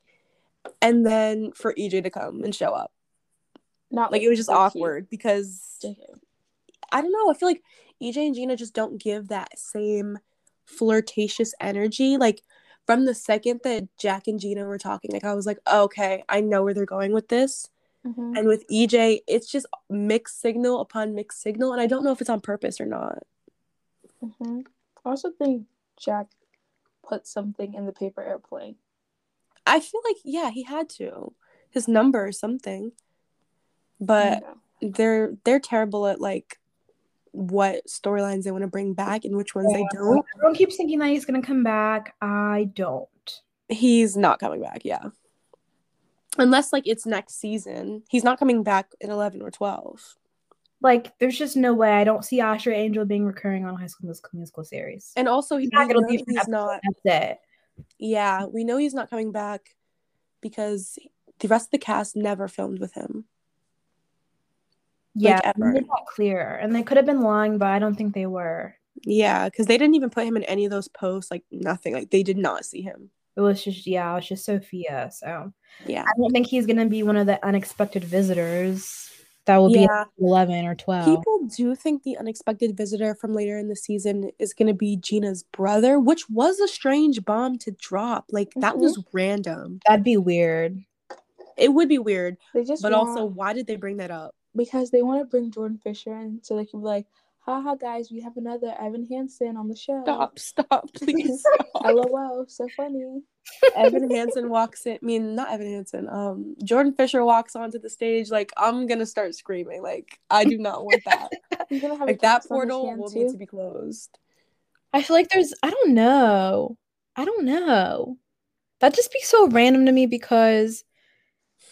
and then for EJ to come and show up. Not Like it was just so cute. awkward because I don't know. I feel like EJ and Gina just don't give that same flirtatious energy. Like from the second that Jack and Gina were talking, like I was like, okay, I know where they're going with this. Mhm. And with EJ, it's just mixed signal upon mixed signal, and I don't know if it's on purpose or not. Mhm. I also think Jack put something in the paper airplane. I feel like yeah, he had to his number or something, but they're they're terrible at like what storylines they want to bring back and which ones they don't. Everyone keeps thinking that he's gonna come back. I don't. He's not coming back, yeah. Unless like it's next season, he's not coming back in eleven or twelve. Like, there's just no way. I don't see Asher Angel being recurring on High School Musical, musical series. And also, he, Yeah, we it'll know be that for he's episode, not. That's it. Yeah, we know he's not coming back because the rest of the cast never filmed with him. Yeah, ever. they made that clear, and they could have been lying, but I don't think they were. Yeah, because they didn't even put him in any of those posts. Like nothing. Like they did not see him. It was just yeah, it was just Sofia. So Yeah. I don't think he's gonna be one of the unexpected visitors that will be Yeah. at eleven or twelve. People do think the unexpected visitor from later in the season is going to be Gina's brother, which was a strange bomb to drop. Like that Mhm. was random. That'd be weird. It would be weird, They just but also why did they bring that up? Because they want to bring Jordan Fisher in so they can be like, haha guys, we have another Evan Hansen on the show. Stop, stop, [laughs] please. stop. LOL, so funny. Evan Hansen walks in. I mean, not Evan Hansen. Um, Jordan Fisher walks onto the stage. Like I'm gonna start screaming. Like I do not want that. [laughs] He's gonna have like that cast on his portal will too. need to be closed. I feel like there's I don't know. I don't know. That just be so random to me because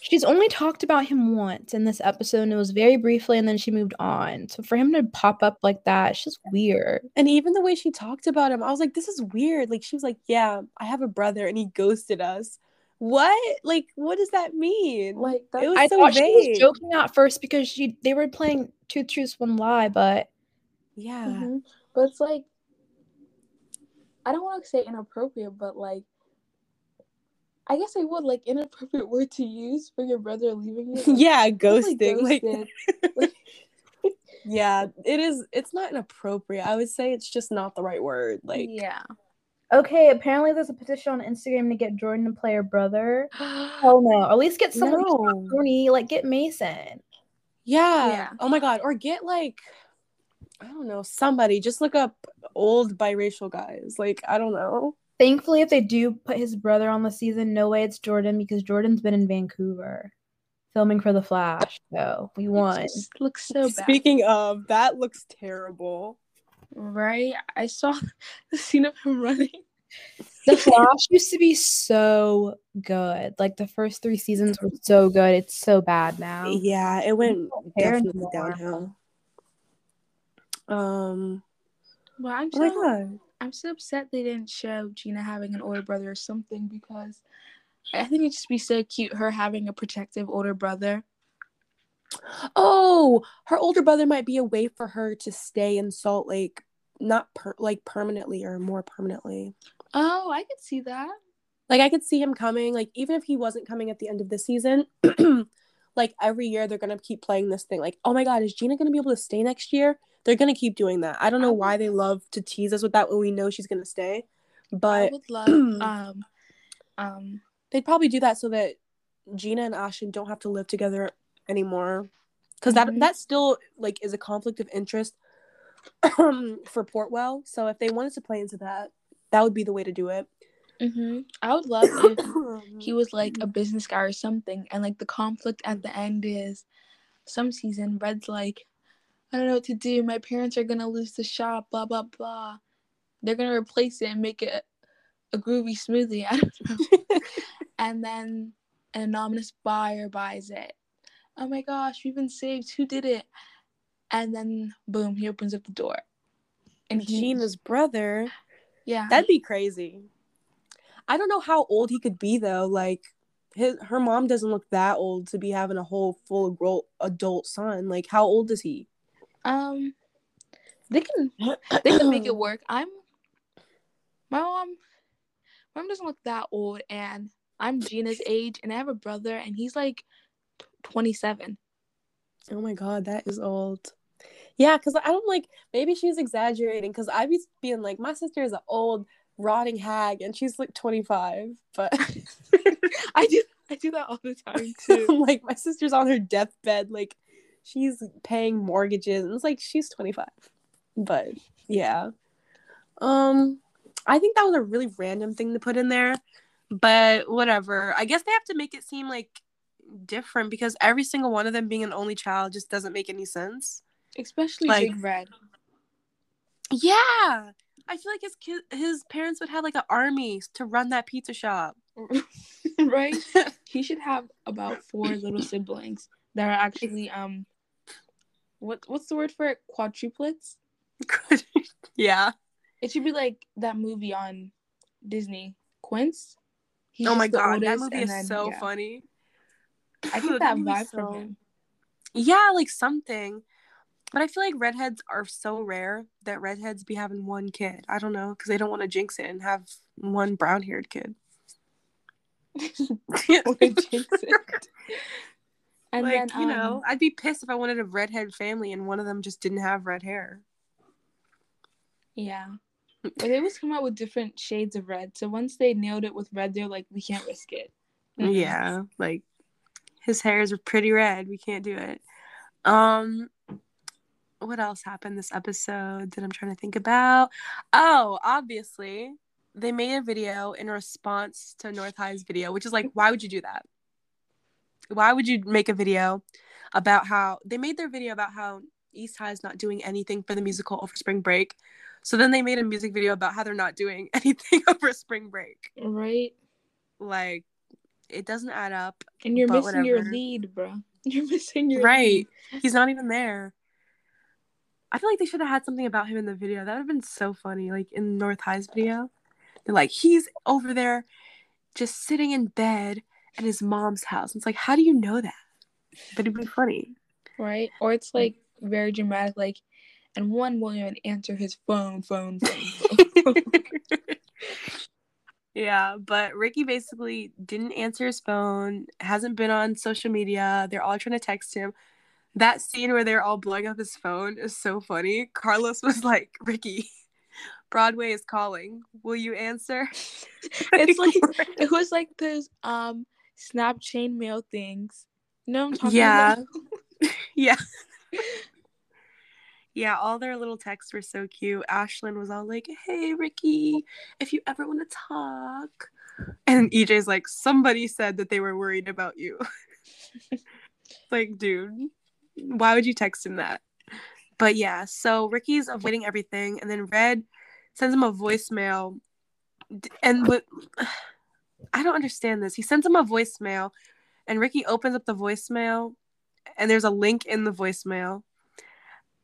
she's only talked about him once in this episode and it was very briefly and then she moved on. So for him to pop up like that, it's just weird. And even the way she talked about him, I was like, this is weird. Like she was like, yeah, I have a brother and he ghosted us. What? Like, what does that mean? Like that It was I so thought she was joking at first because she they were playing two truths, one lie, but yeah. Mhm. But it's like I don't want to say inappropriate, but like I guess I would like inappropriate [laughs] word to use for your brother leaving you. [laughs] Like, yeah, [laughs] ghosting. Like, ghosted. Like, yeah, it is. It's not inappropriate. I would say it's just not the right word. Like, yeah. okay, apparently there's a petition on Instagram to get Jordan to play her brother. [gasps] Oh no, at least get someone who's No. corny, like get Mason. Yeah. Yeah. Oh my god. Or get like I don't know, somebody. Just look up old biracial guys. Like, I don't know. Thankfully, if they do put his brother on the season, no way it's Jordan because Jordan's been in Vancouver filming for The Flash. So we won. It just looks so bad. Speaking of, that looks terrible. Right? I saw [laughs] the scene of him running. The Flash used to be so good. Like the first three seasons were so good. It's so bad now. Yeah, it went definitely downhill. Um, Well, I'm oh my god. I'm so upset they didn't show Gina having an older brother or something because I think it'd just be so cute her having a protective older brother. Oh, her older brother might be a way for her to stay in Salt Lake, not per- like permanently or more permanently. Oh, I could see that. Like I could see him coming, like even if he wasn't coming at the end of the season, [clears throat] like every year they're gonna keep playing this thing. Like, oh my god, is Gina gonna be able to stay next year? They're gonna keep doing that. I don't know I why would- they love to tease us with that when we know she's gonna stay, I but would [clears throat] love um um they'd probably do that so that Gina and Ashlyn don't have to live together anymore. Because that Mhm. that still like is a conflict of interest [clears throat] for Portwell. So if they wanted to play into that, that would be the way to do it. mhm. I would love if [clears throat] he was like a business guy or something and like the conflict at the end is some season red's like i don't know what to do my parents are gonna lose the shop blah blah blah they're gonna replace it and make it a groovy smoothie [laughs] i don't know [laughs] and then an anonymous buyer buys it oh my gosh we've been saved who did it and then boom he opens up the door and he, Gina's brother. yeah That'd be crazy. I don't know how old he could be though. Like his her mom doesn't look that old to be having a whole full grown adult son. Like how old is he? Um they can they can make it [clears throat] work. I'm my mom my mom doesn't look that old and I'm Gina's age and I have a brother and he's like twenty seven. Oh my god, that is old. Yeah, because I don't like maybe she's exaggerating because I'd be being like, my sister is an old rotting hag and she's like 25. But [laughs] [laughs] I do I do that all the time [laughs] too. like my sister's on her deathbed, like she's paying mortgages and it's like she's 25. But yeah. Um I think that was a really random thing to put in there. But whatever. I guess they have to make it seem like different because every single one of them being an only child just doesn't make any sense. Especially Like- Big Red. Yeah. I feel like his kid his parents would have like an army to run that pizza shop. [laughs] right? [laughs] He should have about four little siblings that are actually um what what's the word for it? Quadruplets? [laughs] yeah. It should be like that movie on Disney, Quints. He's oh my god, that movie is then- so yeah. funny. I get [laughs] That vibe so- from him. Yeah, like something. But I feel like redheads are so rare that redheads be having one kid. I don't know because they don't want to jinx it and have one brown haired kid. [laughs] Wanna jinx it. And like then you um, know, I'd be pissed if I wanted a redhead family and one of them just didn't have red hair. yeah. But they always come out with different shades of red. So once they nailed it with red, they're like, we can't risk it. [laughs] Yeah, like his hairs are pretty red. We can't do it. Um what else happened this episode that I'm trying to think about? Oh, obviously, they made a video in response to North High's video, which is like, why would you do that? Why would you make a video about how they made their video about how East High is not doing anything for the musical over spring break? So then they made a music video about how they're not doing [laughs] anything over spring break. Right? Like, it doesn't add up. And you're missing your lead, bro. [laughs] You're missing your Right. lead. He's not even there. I feel like they should have had something about him in the video. That would have been so funny. Like in North High's video. They're like, he's over there just sitting in bed at his mom's house. It's like, how do you know that? But it'd be funny. Right? Or it's like very dramatic, like, and one won't answer his phone, phone, phone. phone. [laughs] yeah, but Ricky basically didn't answer his phone, hasn't been on social media. They're all trying to text him. That scene where they're all blowing up his phone is so funny. Carlos was like, Ricky, Broadway is calling. Will you answer? [laughs] it's [laughs] like it was like those um snap chain mail things. You know I'm talking Yeah. about? [laughs] [laughs] yeah. Yeah, all their little texts were so cute. Ashlyn was all like, "Hey, Ricky, if you ever want to talk," and EJ's like, "Somebody said that they were worried about you." [laughs] like, dude, why would you text him that? But yeah, so Ricky's avoiding everything, and then Red sends him a voicemail, and what I don't understand this. He sends him a voicemail, and Ricky opens up the voicemail, and there's a link in the voicemail.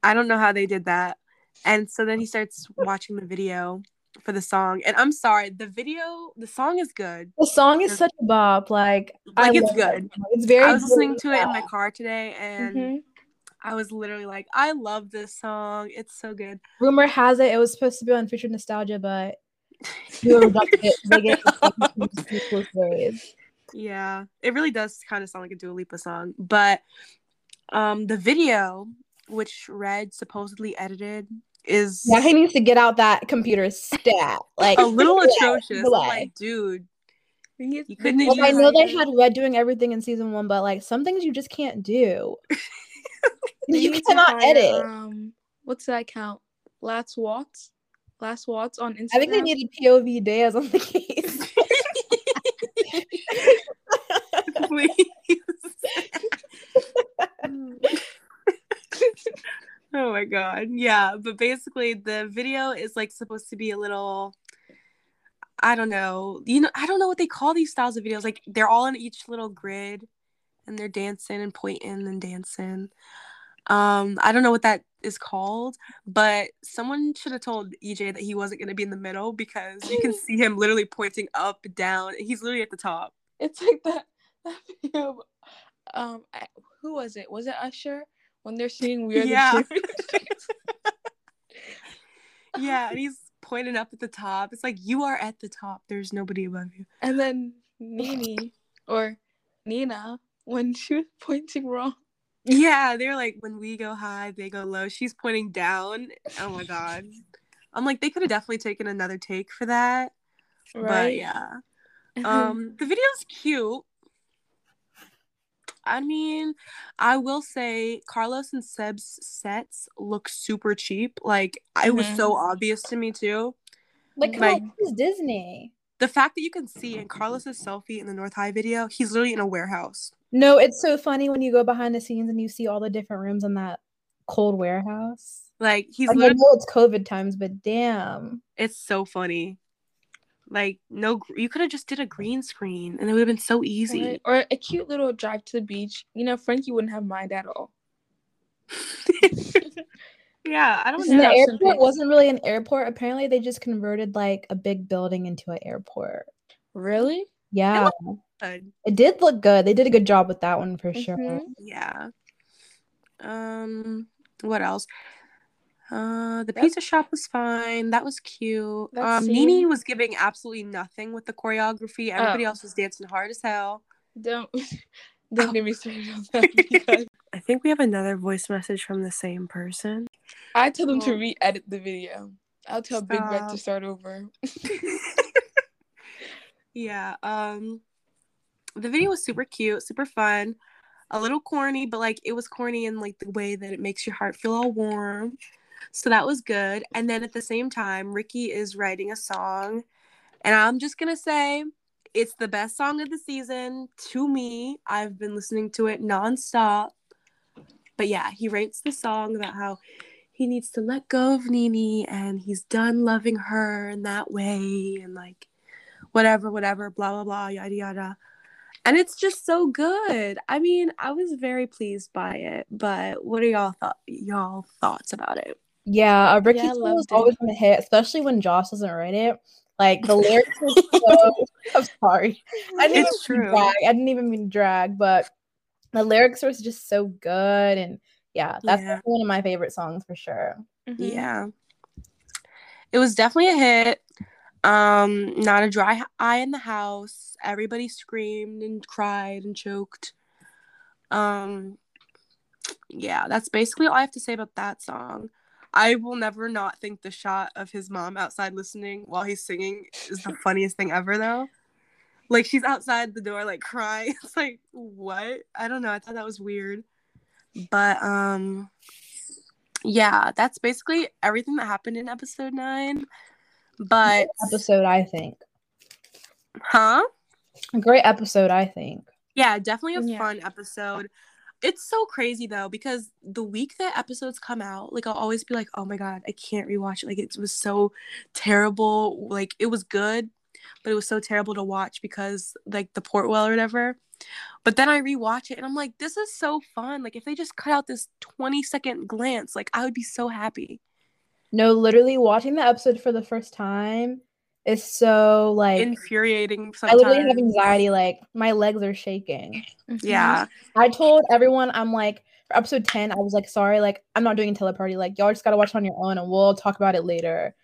I don't know how they did that. And so then he starts watching the video for the song. And I'm sorry, the video, the song is good. The song is such a bop. Like, I Like it's good. song. It's very. I was listening to it in my car today and Mhm. I was literally like, I love this song. It's so good. Rumor has it it was supposed to be on Future Nostalgia, but you rejected it. They gave it sequels ways. Yeah. It really does kind of sound like a Dua Lipa song. But um the video, which Red supposedly edited, is Yeah, he needs to get out that computer stat. Like a little yeah, atrocious. I'm like, dude, You couldn't the have Like, I know they had Red doing everything in season one, but like some things you just can't do. [laughs] they you cannot hire, edit. Um, what's that count? Last Watts. Last Watts on Instagram. I think they needed POV Diaz on the case. please. [laughs] oh my god. Yeah, but basically the video is like supposed to be a little I don't know. You know, I don't know what they call these styles of videos. Like they're all in each little grid and they're dancing and pointing and dancing. Um, I don't know what that is called, but someone should have told EJ that he wasn't going to be in the middle because you can [laughs] see him literally pointing up, down. He's literally at the top. It's like that that video. Um, I, who was it? Was it Usher when they're singing "We Are Yeah. the Champions"? [laughs] Yeah, and he's pointing up at the top. It's like you are at the top. There's nobody above you. and then Nini or Nina when she was pointing wrong. Yeah, they're like when we go high, they go low. She's pointing down. Oh my god. I'm like they could have definitely taken another take for that. But Right. yeah. Um [laughs] the video's cute. I mean, I will say Carlos and Seb's sets look super cheap. Like it was Mhm. so obvious to me too. like, Like- like this is Disney. The fact that you can see in Carlos's selfie in the North High video, he's literally in a warehouse. No, it's so funny when you go behind the scenes and you see all the different rooms in that cold warehouse. Like he's Like, I know it's COVID times, but damn. it's so funny. Like no you could have just did a green screen and it would have been so easy. Right? Or a cute little drive to the beach. You know, Frankie wouldn't have mind at all. [laughs] yeah, I don't This And is the know. not airport something- wasn't really an airport. Apparently, they just converted like a big building into an airport. Really? Yeah, Good. it did look good. They did a good job with that one for sure. Mhm. Yeah. Um what else? Uh the That- pizza shop was fine. That was cute. That um scene- Nini was giving absolutely nothing with the choreography. Everybody Oh. else was dancing hard as hell. Don't [laughs] don't get me started on that [laughs] because I think we have another voice message from the same person. I told them to Oh. re-edit the video. I'll tell Big Red to start over. [laughs] yeah um the video was super cute super fun a little corny but like it was corny in like the way that it makes your heart feel all warm. So that was good. And then at the same time ricky is writing a song and i'm just gonna say it's the best song of the season to me. I've been listening to it nonstop. But yeah he writes the song about how he needs to let go of Nini and he's done loving her in that way and like whatever, whatever, blah blah blah, yada yada. And it's just so good. I mean, I was very pleased by it. But what are y'all thought y'all thoughts about it? Yeah, uh, Ricky's Yeah, I was it. always gonna hit, especially when Josh doesn't write it. Like the [laughs] lyrics were so. I'm sorry. I didn't It's even mean true. Drag. I didn't even mean drag, but the lyrics were just so good, and yeah, that's Yeah. one of my favorite songs for sure. Mhm. Yeah. It was definitely a hit. Um, not a dry eye in the house. Everybody screamed and cried and choked. Um, yeah, that's basically all I have to say about that song. I will never not think the shot of his mom outside listening while he's singing is the [laughs] funniest thing ever, though. Like she's outside the door, like crying. [laughs] It's like what? I don't know. I thought that was weird, but um, yeah, that's basically everything that happened in episode nine. But Episode, I think. huh? A great episode, I think. Yeah, definitely a Yeah. fun episode. It's so crazy though because the week that episodes come out, like I'll always be like, "Oh my god, I can't rewatch it." Like it was so terrible. Like it was good, but it was so terrible to watch because like the Portwell or whatever. But then I rewatch it and I'm like, "This is so fun." Like if they just cut out this 20 second glance, like I would be so happy. No, literally watching the episode for the first time is so like Infuriating I literally have anxiety, like my legs are shaking. Mm-hmm. yeah. I told everyone I'm like for episode 10, I was like, sorry, like I'm not doing a teleparty. Like y'all just gotta watch it on your own and we'll talk about it later.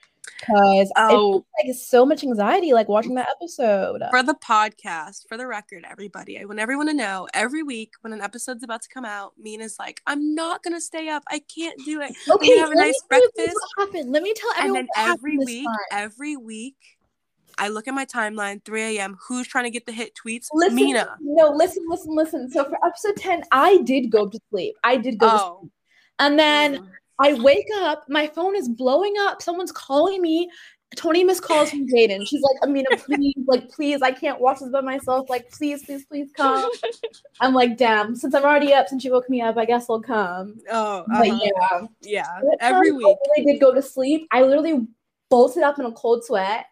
Cause Oh, it's like so much anxiety like watching that episode. for the podcast, for the record, everybody, I want everyone to know every week when an episode's about to come out, Mina's like, I'm not gonna stay up. I can't do it. Okay, have a let nice breakfast. What happened? Let me tell everyone And then every week, every week, I look at my timeline, 3 a.m. Who's trying to get the hit tweets? Listen, Mina. No, listen, listen, listen. So for episode 10, I did go to sleep. I did go to oh. sleep. Oh. And then. I wake up, my phone is blowing up. Someone's calling me. 20 missed calls from Jaden. She's like, Amina, please, like, please, I can't watch this by myself. Like, please, please, please come. [laughs] I'm like, damn, since I'm already up, since you woke me up, I guess I'll come. Oh, uh-huh. yeah, yeah. that Every week. I did go to sleep. I literally bolted up in a cold sweat.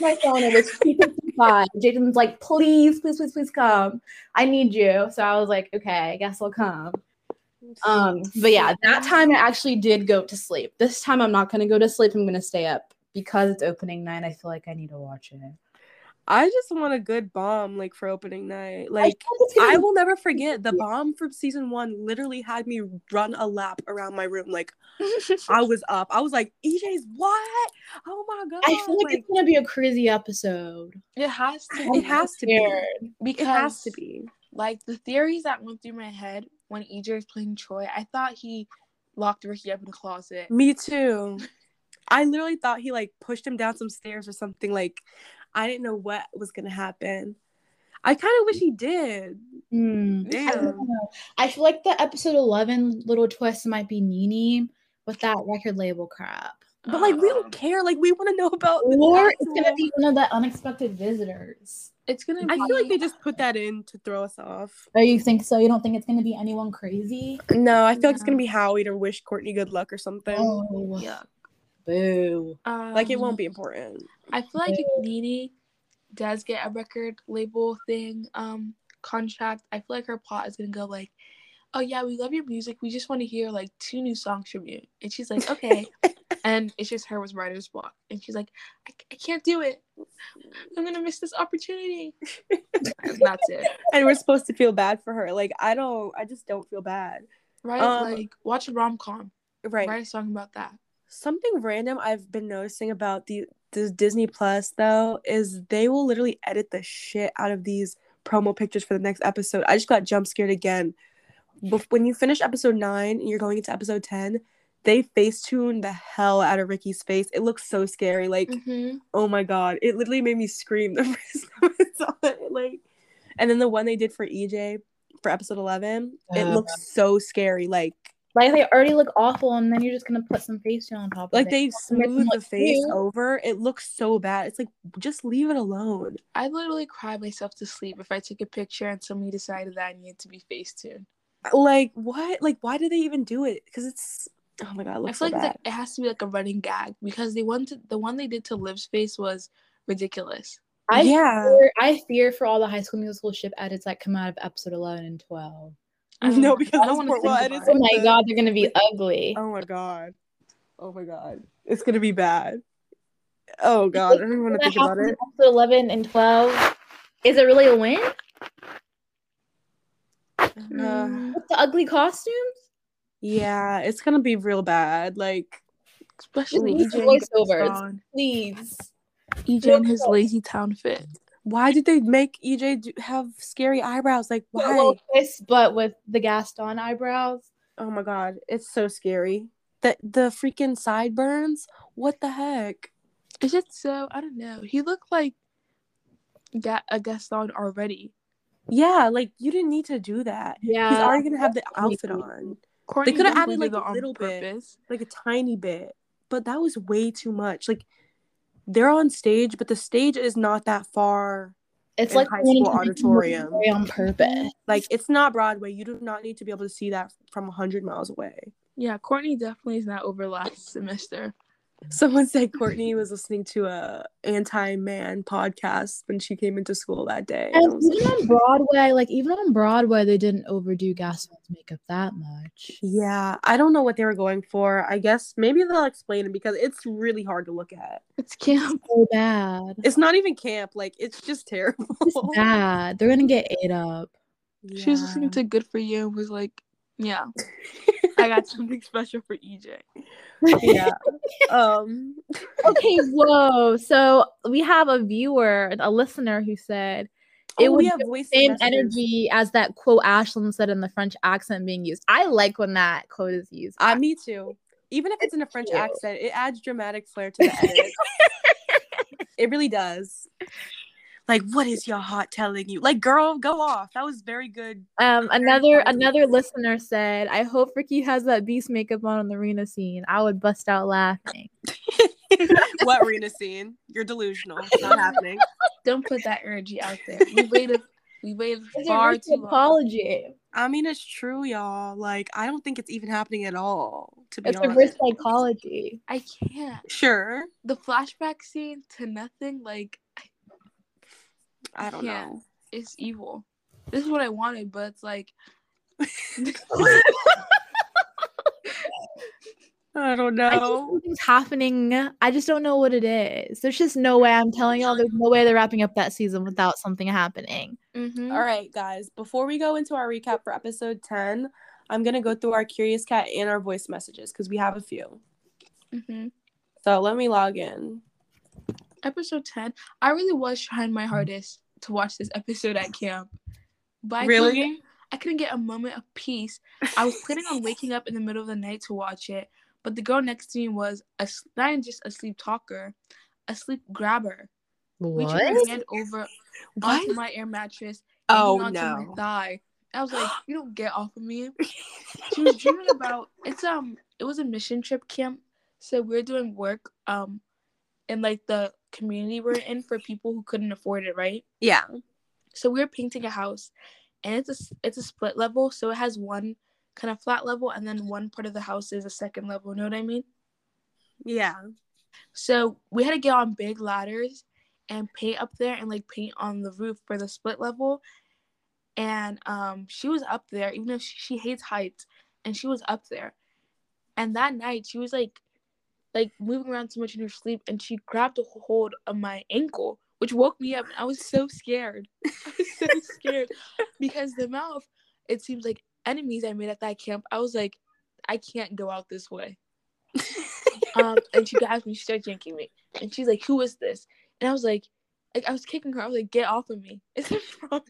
My phone, it was 255. Jaden's like, please, please, please, please come. I need you. So I was like, okay, I guess I'll come. Um, but yeah, that time I actually did go to sleep. This time I'm not gonna go to sleep. I'm gonna stay up because it's opening night. I feel like I need to watch it. I just want a good bomb, like for opening night. Like think I will never forget the bomb from season one literally had me run a lap around my room. Like [laughs] I was up. I was like, EJ's what? Oh my god. I feel like, it's gonna be a crazy episode. it has to. it be, has to be. Because It has to be. like the theories that went through my head when EJ was playing Troy. I thought he locked Ricky up in the closet. Me too. I literally thought he like pushed him down some stairs or something. Like I didn't know what was gonna happen. I kind of wish he did. Mm. I, Damn. don't. I feel like the episode 11 little twist might be Nini with that record label crap. But like we don't care. Like we want to know about. the Or it's gonna be one of the unexpected visitors. It's gonna. I feel like they just put that in to throw us off. Oh, you think so? You don't think it's gonna be anyone crazy? No, I feel like it's gonna be Howie to wish Kourtney good luck or something. Oh, Yeah. boo. Like it Um, won't be important. I feel like if Nini does get a record label thing um contract, I feel like her plot is gonna go like, "Oh yeah, we love your music. We just want to hear like two new songs from you." And she's like, "Okay," [laughs] and it's just her with writer's block, and she's like, "I, I can't do it. I'm gonna miss this opportunity." that's it, [laughs] and we're supposed to feel bad for her. Like I don't. I just don't feel bad. right? Um, like watch a rom com, Right. write a song about that. Something random I've been noticing about the this Disney Plus though is they will literally edit the shit out of these promo pictures for the next episode. I just got jump scared again. Bef- when you finish episode nine and you're going into episode ten, they face tune the hell out of Ricky's face. It looks so scary. Like Mm-hmm. oh my god, it literally made me scream the [laughs] first time I saw it. Like, and then the one they did for EJ for episode eleven, it looks so scary. Like Like they already look awful, and then you're just gonna put some face on top like of it. they smooth the face cute. over. It looks so bad. It's like just leave it alone. I literally cried myself to sleep if I took a picture and somebody decided that I needed to be Facetune. Like what? Like why do they even do it? Because it's oh my god, it I feel so like bad. the- it has to be like a running gag because they one to, the one they did to Liv's face was ridiculous. I yeah. fear, I fear for all the High School Musical ship edits that come out of episode 11 and 12. I No, know. because I don't want to poor think edits about Oh it. my god, they're gonna be ugly. Oh my god. Oh my god. It's gonna be bad. Oh god, I don't even want to think about it. Episode 11 and 12. Is it really a win? Uh, With the ugly costumes? yeah, it's gonna be real bad. Like especially Please, EJ, voiceovers. and Please. EJ and his lazy town fit. why did they make EJ do- have scary eyebrows? Like why? Well, this, but with the Gaston eyebrows. Oh my god, it's so scary. The the freaking sideburns. What the heck? Is it so? I don't know. He looked like Ga- a Gaston already. Yeah, like you didn't need to do that. Yeah. He's already gonna have the outfit on. Kourtney they coulda added, like, a on little bit. like a tiny bit, but that was way too much. Like they're on stage, but the stage is not that far. It's in like high school auditorium. on purpose. Like it's not Broadway. You do not need to be able to see that from hundred miles away. Yeah, Kourtney definitely is not over last semester. Someone said Kourtney was listening to a anti-man podcast when she came into school that day. And And was even on Broadway, like even on Broadway, they didn't overdo Gaston's makeup that much. Yeah, I don't know what they were going for. I guess maybe they'll explain it because it's really hard to look at. It's camp. So bad. It's not even camp, like it's just terrible. It's bad. They're gonna get ate up. She was listening to Good For You and was like, yeah, [laughs] I got something special for EJ. yeah. [laughs] um Okay, whoa. So we have a viewer, a listener who said it oh, would we have the voice same messages. energy as that quote Ashlyn said in the French accent being used. I like when that quote is used. Uh, me too. Even if it's in a French cute. accent, it adds dramatic flair to the edit. [laughs] it really does. Like, what is your heart telling you? Like, girl, go off. That was very good. Um, another another listener said, "I hope Ricky has that beast makeup on in the arena scene. I would bust out laughing." [laughs] what arena scene? You're delusional. It's not happening. [laughs] Don't put that energy out there. We waited. We waited It's a far Ricky too long. apology. I mean, it's true, y'all. Like, I don't think it's even happening at all. To be It's honest. reverse psychology. I can't. Sure. The flashback scene to nothing, like, I don't Yeah. know. it's evil. This is what I wanted, but it's like, [laughs] I don't I think know. something's happening. I just don't know what it is. There's just no way. I'm telling y'all, there's no way they're wrapping up that season without something happening. mhm. All right, guys. Before we go into our recap for episode 10, I'm going to go through our Curious Cat and our voice messages because we have a few. Mhm. So let me log in. Episode 10 i really was trying my hardest to watch this episode at camp. But I Really? couldn't, I couldn't get a moment of peace. I was planning on waking up in the middle of the night to watch it but the girl next to me was a, not just a sleep talker a sleep grabber. Reaching her hand over onto my air mattress Oh, onto no. my thigh. I was like you don't get off of me. [laughs] She was dreaming about it's um it was a mission trip camp so we are doing work um in like the community we're in for people who couldn't afford it right Yeah. so we were painting a house and it's a it's a split level so it has one kind of flat level and then one part of the house is a second level you know what i mean Yeah. so we had to get on big ladders and paint up there and like paint on the roof for the split level. And um, she was up there, even though she, she hates heights, and she was up there. And that night, she was like, like moving around so much in her sleep, and she grabbed a hold of my ankle, which woke me up. And I was so scared. [laughs] I was so scared because the amount of it seems like enemies I made at that camp. I was like, I can't go out this way [laughs] um, and she grabs me, she starts yanking me, and she's like, "Who is this?" And I was like, like I was kicking her. I was like, "Get off of me!" [laughs] It's a promise.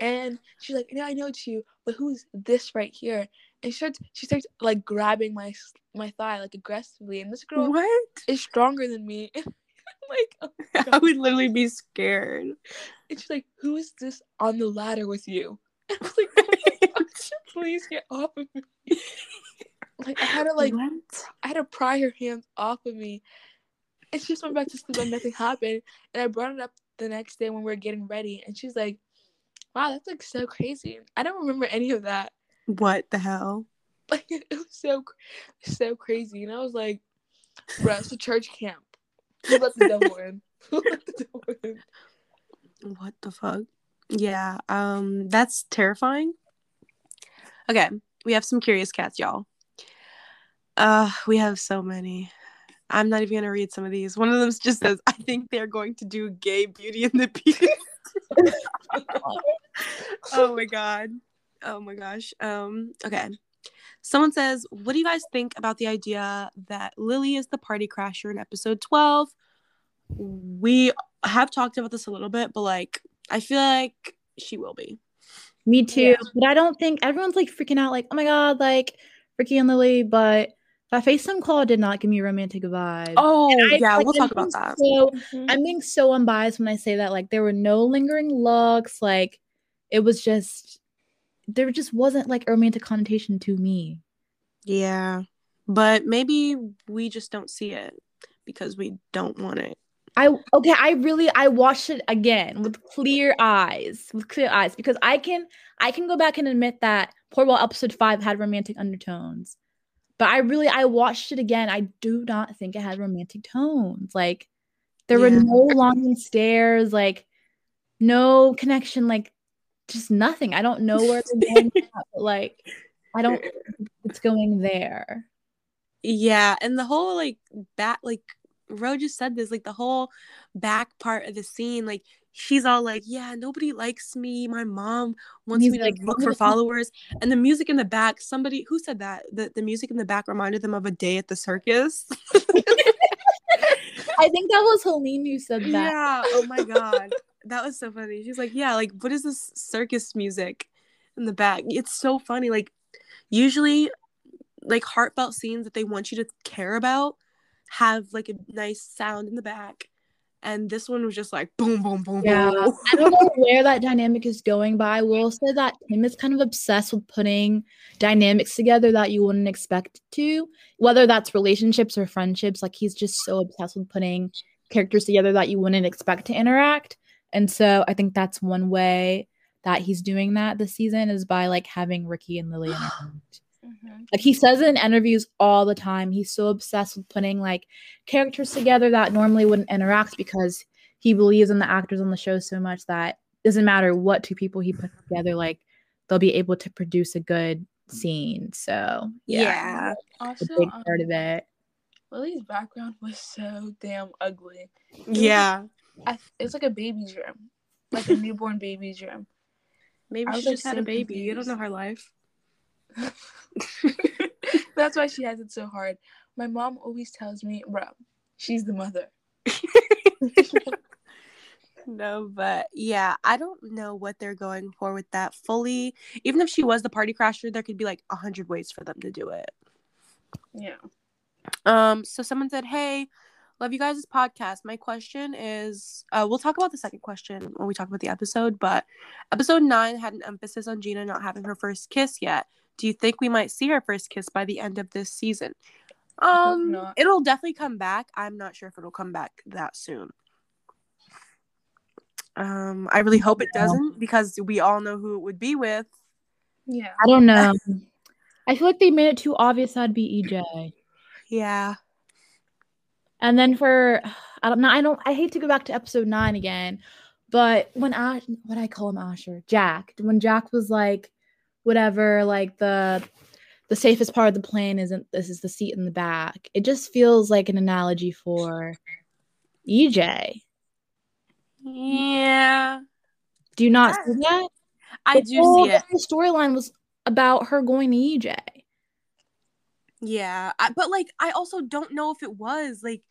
and she's like, "No, I know it's you, but who's this right here?" And she starts, she starts like grabbing my my thigh like aggressively, and this girl What? is stronger than me. [laughs] like, oh [laughs] I would literally be scared. and she's like, "Who is this on the ladder with you?" And [laughs] I was like, oh God, "Please get off of me!" Like I had to like what? I had to pry her hands off of me. And she just went back to sleep and nothing happened. And I brought it up the next day when we were getting ready. And she's like, wow, that's like so crazy. I don't remember any of that. What the hell? [laughs] Like, it was so, so crazy. And I was like, bro, it's a church camp. Who let the devil in? Who let the devil in? What the fuck? Yeah, um, that's terrifying. Okay, we have some curious cats, y'all. Uh, we have so many. I'm not even gonna read some of these. One of them just says, "I think they're going to do gay Beauty and the [laughs] Beast." [laughs] oh my god. Oh my gosh. Um. Okay. Someone says, "What do you guys think about the idea that Lily is the party crasher in episode 12?" We have talked about this a little bit, but like, I feel like she will be. Me too. Yeah. But I don't think everyone's like freaking out, like, oh my god, like Ricky and Lily. But that FaceTime call did not give me a romantic vibe. Oh I- yeah, like, we'll I'm talk about that. So I'm being so unbiased when I say that. Like there were no lingering looks. Like it was just there just wasn't like a romantic connotation to me. Yeah. But maybe we just don't see it because we don't want it. I okay, I really I watched it again with clear eyes, with clear eyes because I can I can go back and admit that Portwell episode 5 had romantic undertones. But I really I watched it again. I do not think it had romantic tones. Like there were no longing stares, like no connection, like just nothing. I don't know where they're [laughs] going, but like I don't eh. it's going there. Yeah, and the whole like back like Ro just said this, like the whole back part of the scene, like she's all like, Yeah, nobody likes me. My mom wants he's me to like, look "Oh, for followers. And the music in the back, somebody who said that? The the music in the back reminded them of a day at the circus. [laughs] [laughs] I think that was Helene who said that. yeah. Oh my god. That was so funny. She's like, Yeah, like what is this circus music in the back? It's so funny. Like usually like heartfelt scenes that they want you to care about have like a nice sound in the back. And this one was just like boom, boom, boom, Yeah. boom. I don't know [laughs] where that dynamic is going, but I will say that Tim is kind of obsessed with putting dynamics together that you wouldn't expect to, whether that's relationships or friendships. Like he's just so obsessed with putting characters together that you wouldn't expect to interact. And so I think that's one way that he's doing that this season is by like having Ricky and Lily interact. [gasps] Like he says in interviews all the time. He's so obsessed with putting like characters together that normally wouldn't interact because he believes in the actors on the show so much that it doesn't matter what two people he puts together, like they'll be able to produce a good scene. So yeah, Yeah. it's a Also, big um, part of it. Lily's background was so damn ugly. Yeah. I, it's like a baby's room, like a [laughs] newborn baby's room. Maybe I she just had a baby. You don't know her life. [laughs] That's why she has it so hard. My mom always tells me, bro, she's the mother. [laughs] No, but yeah, I don't know what they're going for with that fully. Even if she was the party crasher, there could be like a hundred ways for them to do it. Yeah. Um, so someone said, Hey, love you guys' podcast. My question is uh we'll talk about the second question when we talk about the episode, but episode nine had an emphasis on Gina not having her first kiss yet. Do you think we might see her first kiss by the end of this season? Um it'll definitely come back. I'm not sure if it'll come back that soon. Um, I really hope it doesn't because we all know who it would be with. Yeah. I don't know. I feel like they made it too obvious that'd be EJ. Yeah. And then for I don't know, I don't I hate to go back to episode nine again, but when Ash what I call him Asher, Jack, when Jack was like, whatever, like the the safest part of the plane isn't this is the seat in the back. It just feels like an analogy for EJ. Yeah. Do you not Yeah. see that? I The do see it. The storyline was about her going to EJ. Yeah, I, but like I also don't know if it was like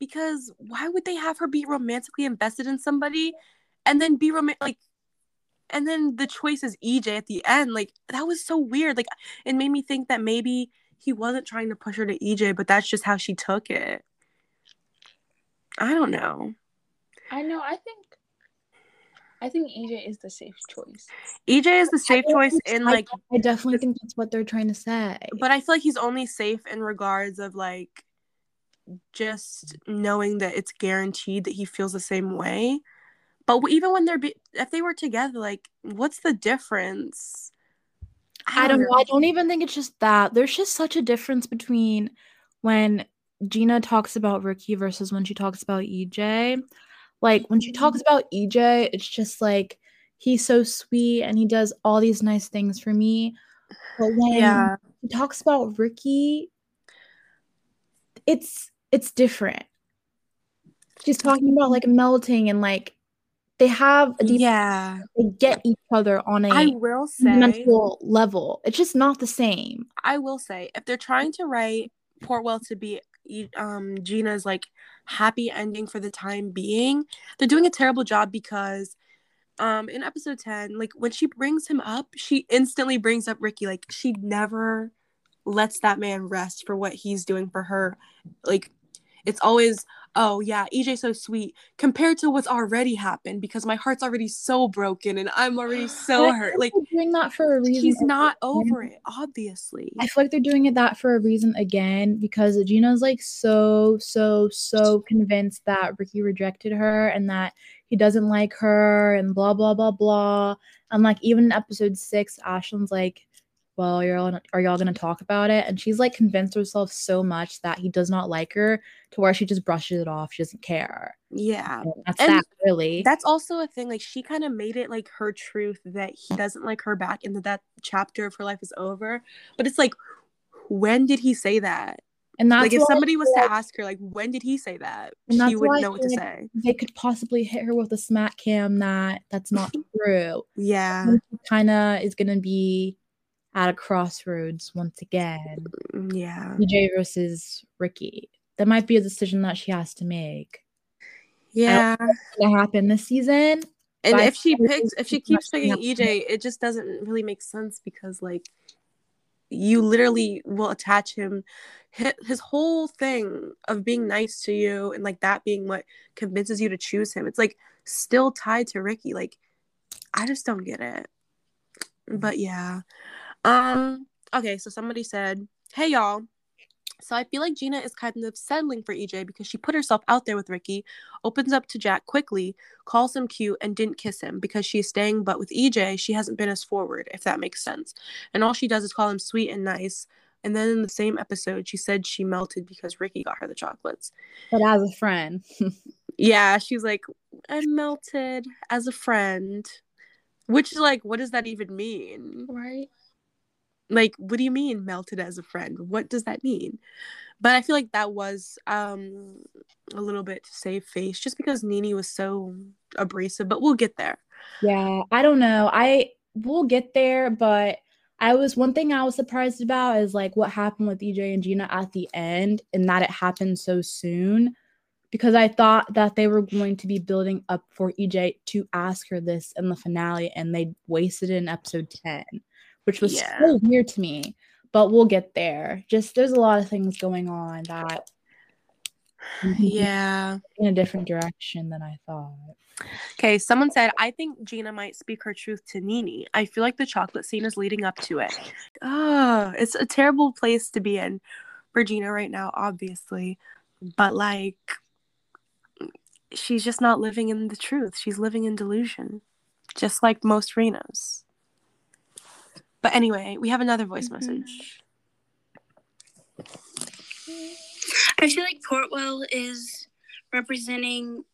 because why would they have her be romantically invested in somebody and then be romantic like and then the choice is EJ at the end like that was so weird like it made me think that maybe he wasn't trying to push her to EJ but that's just how she took it. I don't know. I know. I think. I think EJ is the safe choice. EJ is the safe choice think in like I definitely think that's what they're trying to say. but I feel like he's only safe in regards of like just knowing that it's guaranteed that he feels the same way. But even when they're be- if they were together, like what's the difference? I don't know. I don't even think it's just that. There's just such a difference between when Gina talks about Ricky versus when she talks about EJ. Like when she talks about EJ, it's just like he's so sweet and he does all these nice things for me. But when Yeah, she talks about Ricky, it's it's different. She's talking about like melting and like they have a deep yeah. they get each other on a I will say, mental level. It's just not the same. I will say, if they're trying to write Portwell to be um Gina's like happy ending for the time being, they're doing a terrible job because um in episode 10, like when she brings him up, she instantly brings up Ricky. Like she never lets that man rest for what he's doing for her. Like it's always, oh yeah, EJ so sweet compared to what's already happened because my heart's already so broken and I'm already so hurt. Like doing that for a reason. she's not over it, obviously. I feel like they're doing it that for a reason again because Gina's like so so so convinced that Ricky rejected her and that he doesn't like her and blah blah blah blah. And like even in episode six, Ashlyn's like, "Well, you're all, are y'all gonna talk about it?" And she's like convinced herself so much that he does not like her to where she just brushes it off. She doesn't care. Yeah. And that's And that really. That's also a thing. Like she kind of made it like her truth that he doesn't like her back and that that chapter of her life is over. But it's like, when did he say that? and that's like if somebody was to ask her, like, when did he say that? She wouldn't know what to say. they could possibly hit her with a smack cam that that's not [laughs] true. Yeah. kind of is going to be at a crossroads once again. Mm, Yeah. EJ versus Ricky. That might be a decision that she has to make. Yeah. to happen this season. And if she picks, if she keeps picking. EJ, it just doesn't really make sense because like you literally will attach him his whole thing of being nice to you and like that being what convinces you to choose him. It's like still tied to Ricky. Like I just don't get it. But yeah. Um okay, so somebody said, "Hey y'all, so I feel like Gina is kind of settling for EJ because she put herself out there with Ricky, opens up to Jack quickly, calls him cute, and didn't kiss him because she's staying. But with EJ, she hasn't been as forward, if that makes sense. And all she does is call him sweet and nice. And then in the same episode, she said she melted because Ricky got her the chocolates. But as a friend, [laughs] Yeah, she's like, I melted as a friend. Which, is like, what does that even mean? Right. Like what do you mean melted as a friend? What does that mean? But i feel like that was um a little bit to save face just because nini was so abrasive but we'll get there. Yeah, I don't know. I we'll get there, but I was one thing I was surprised about is like what happened with EJ and Gina at the end and that it happened so soon because I thought that they were going to be building up for EJ to ask her this in the finale and they wasted it in episode 10, which was Yeah. so weird to me. But we'll get there. Just there's a lot of things going on that [sighs] yeah in a different direction than I thought. okay someone said i think gina might speak her truth to nini i feel like the chocolate scene is leading up to it oh it's a terrible place to be in for gina right now obviously but like she's just not living in the truth she's living in delusion just like most Renos. But anyway, we have another voice Mhm. message. I feel like Portwell is representing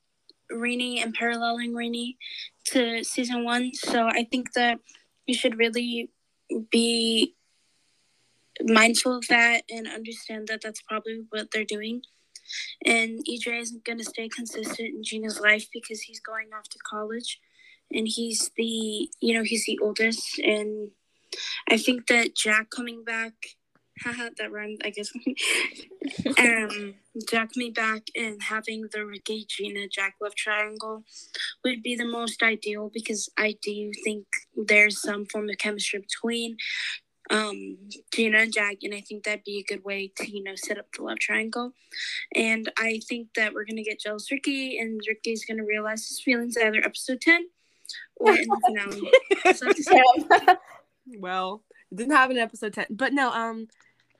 Rainey and paralleling Rainey to season one. So I think that you should really be mindful of that and understand that that's probably what they're doing. And EJ isn't going to stay consistent in Gina's life because he's going off to college and he's the, you know, he's the oldest. And I think that Jack coming back, haha, that rhymed, I guess. [laughs] um, Jack coming back and having the Ricky Gina Jack love triangle would be the most ideal because I do think there's some form of chemistry between um Gina and Jack and I think that'd be a good way to, you know, set up the love triangle. And I think that we're gonna get jealous Ricky and Ricky's gonna realize his feelings either episode ten or in the finale. [laughs] [laughs] Well, it didn't happen in episode 10. But no, um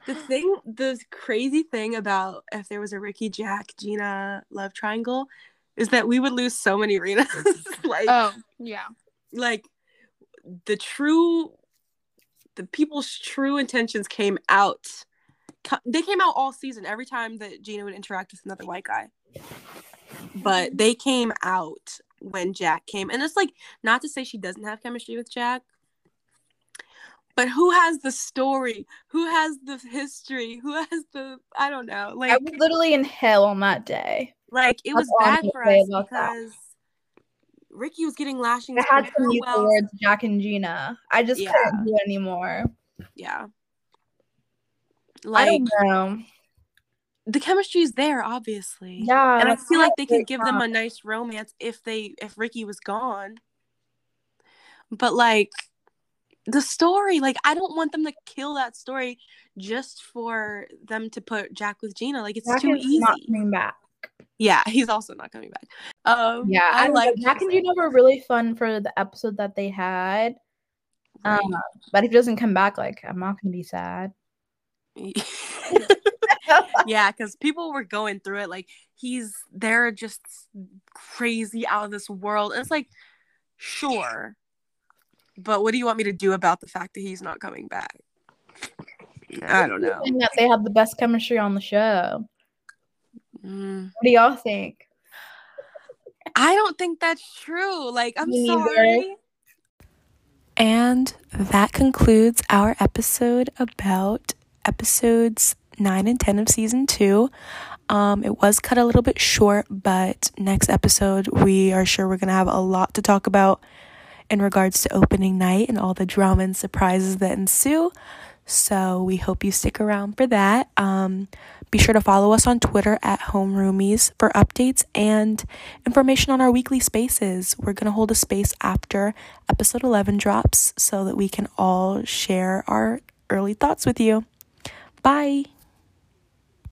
the [gasps] thing the crazy thing about if there was a Ricky Jack Gina love triangle is that we would lose so many Renas. [laughs] like Oh, yeah. like the true the people's true intentions came out they came out all season every time that gina would interact with another white guy but they came out when jack came and it's like not to say she doesn't have chemistry with jack but who has the story who has the history who has the i don't know like I was literally in hell on that day. like it was That's bad for us about that. because ricky was getting lashings I had to mute the words Jack and Gina. I just Yeah. couldn't do it anymore. yeah I like don't know. the chemistry is there obviously Yeah, and i feel like they could give them a nice romance if they if ricky was gone but like the story like i don't want them to kill that story just for them to put jack with gina like it's Jack too is easy not coming back. Yeah, he's also not coming back. Um, Yeah, I like Jack and Gina were really fun for the episode that they had. Um, but if he doesn't come back, like I'm not gonna be sad. [laughs] yeah, because people were going through it. Like he's they're just crazy out of this world. And it's like, sure, but what do you want me to do about the fact that he's not coming back? I don't know. And that they have the best chemistry on the show. Mm, What do y'all think? I don't think that's true. Like, I'm Me neither. sorry. And that concludes our episode about episodes 9 and 10 of season 2. Um, it was cut a little bit short, but next episode, we are sure we're going to have a lot to talk about in regards to opening night and all the drama and surprises that ensue. So we hope you stick around for that. Um, be sure to follow us on Twitter at Homeroomies for updates and information on our weekly spaces. We're going to hold a space after episode 11 drops so that we can all share our early thoughts with you. Bye.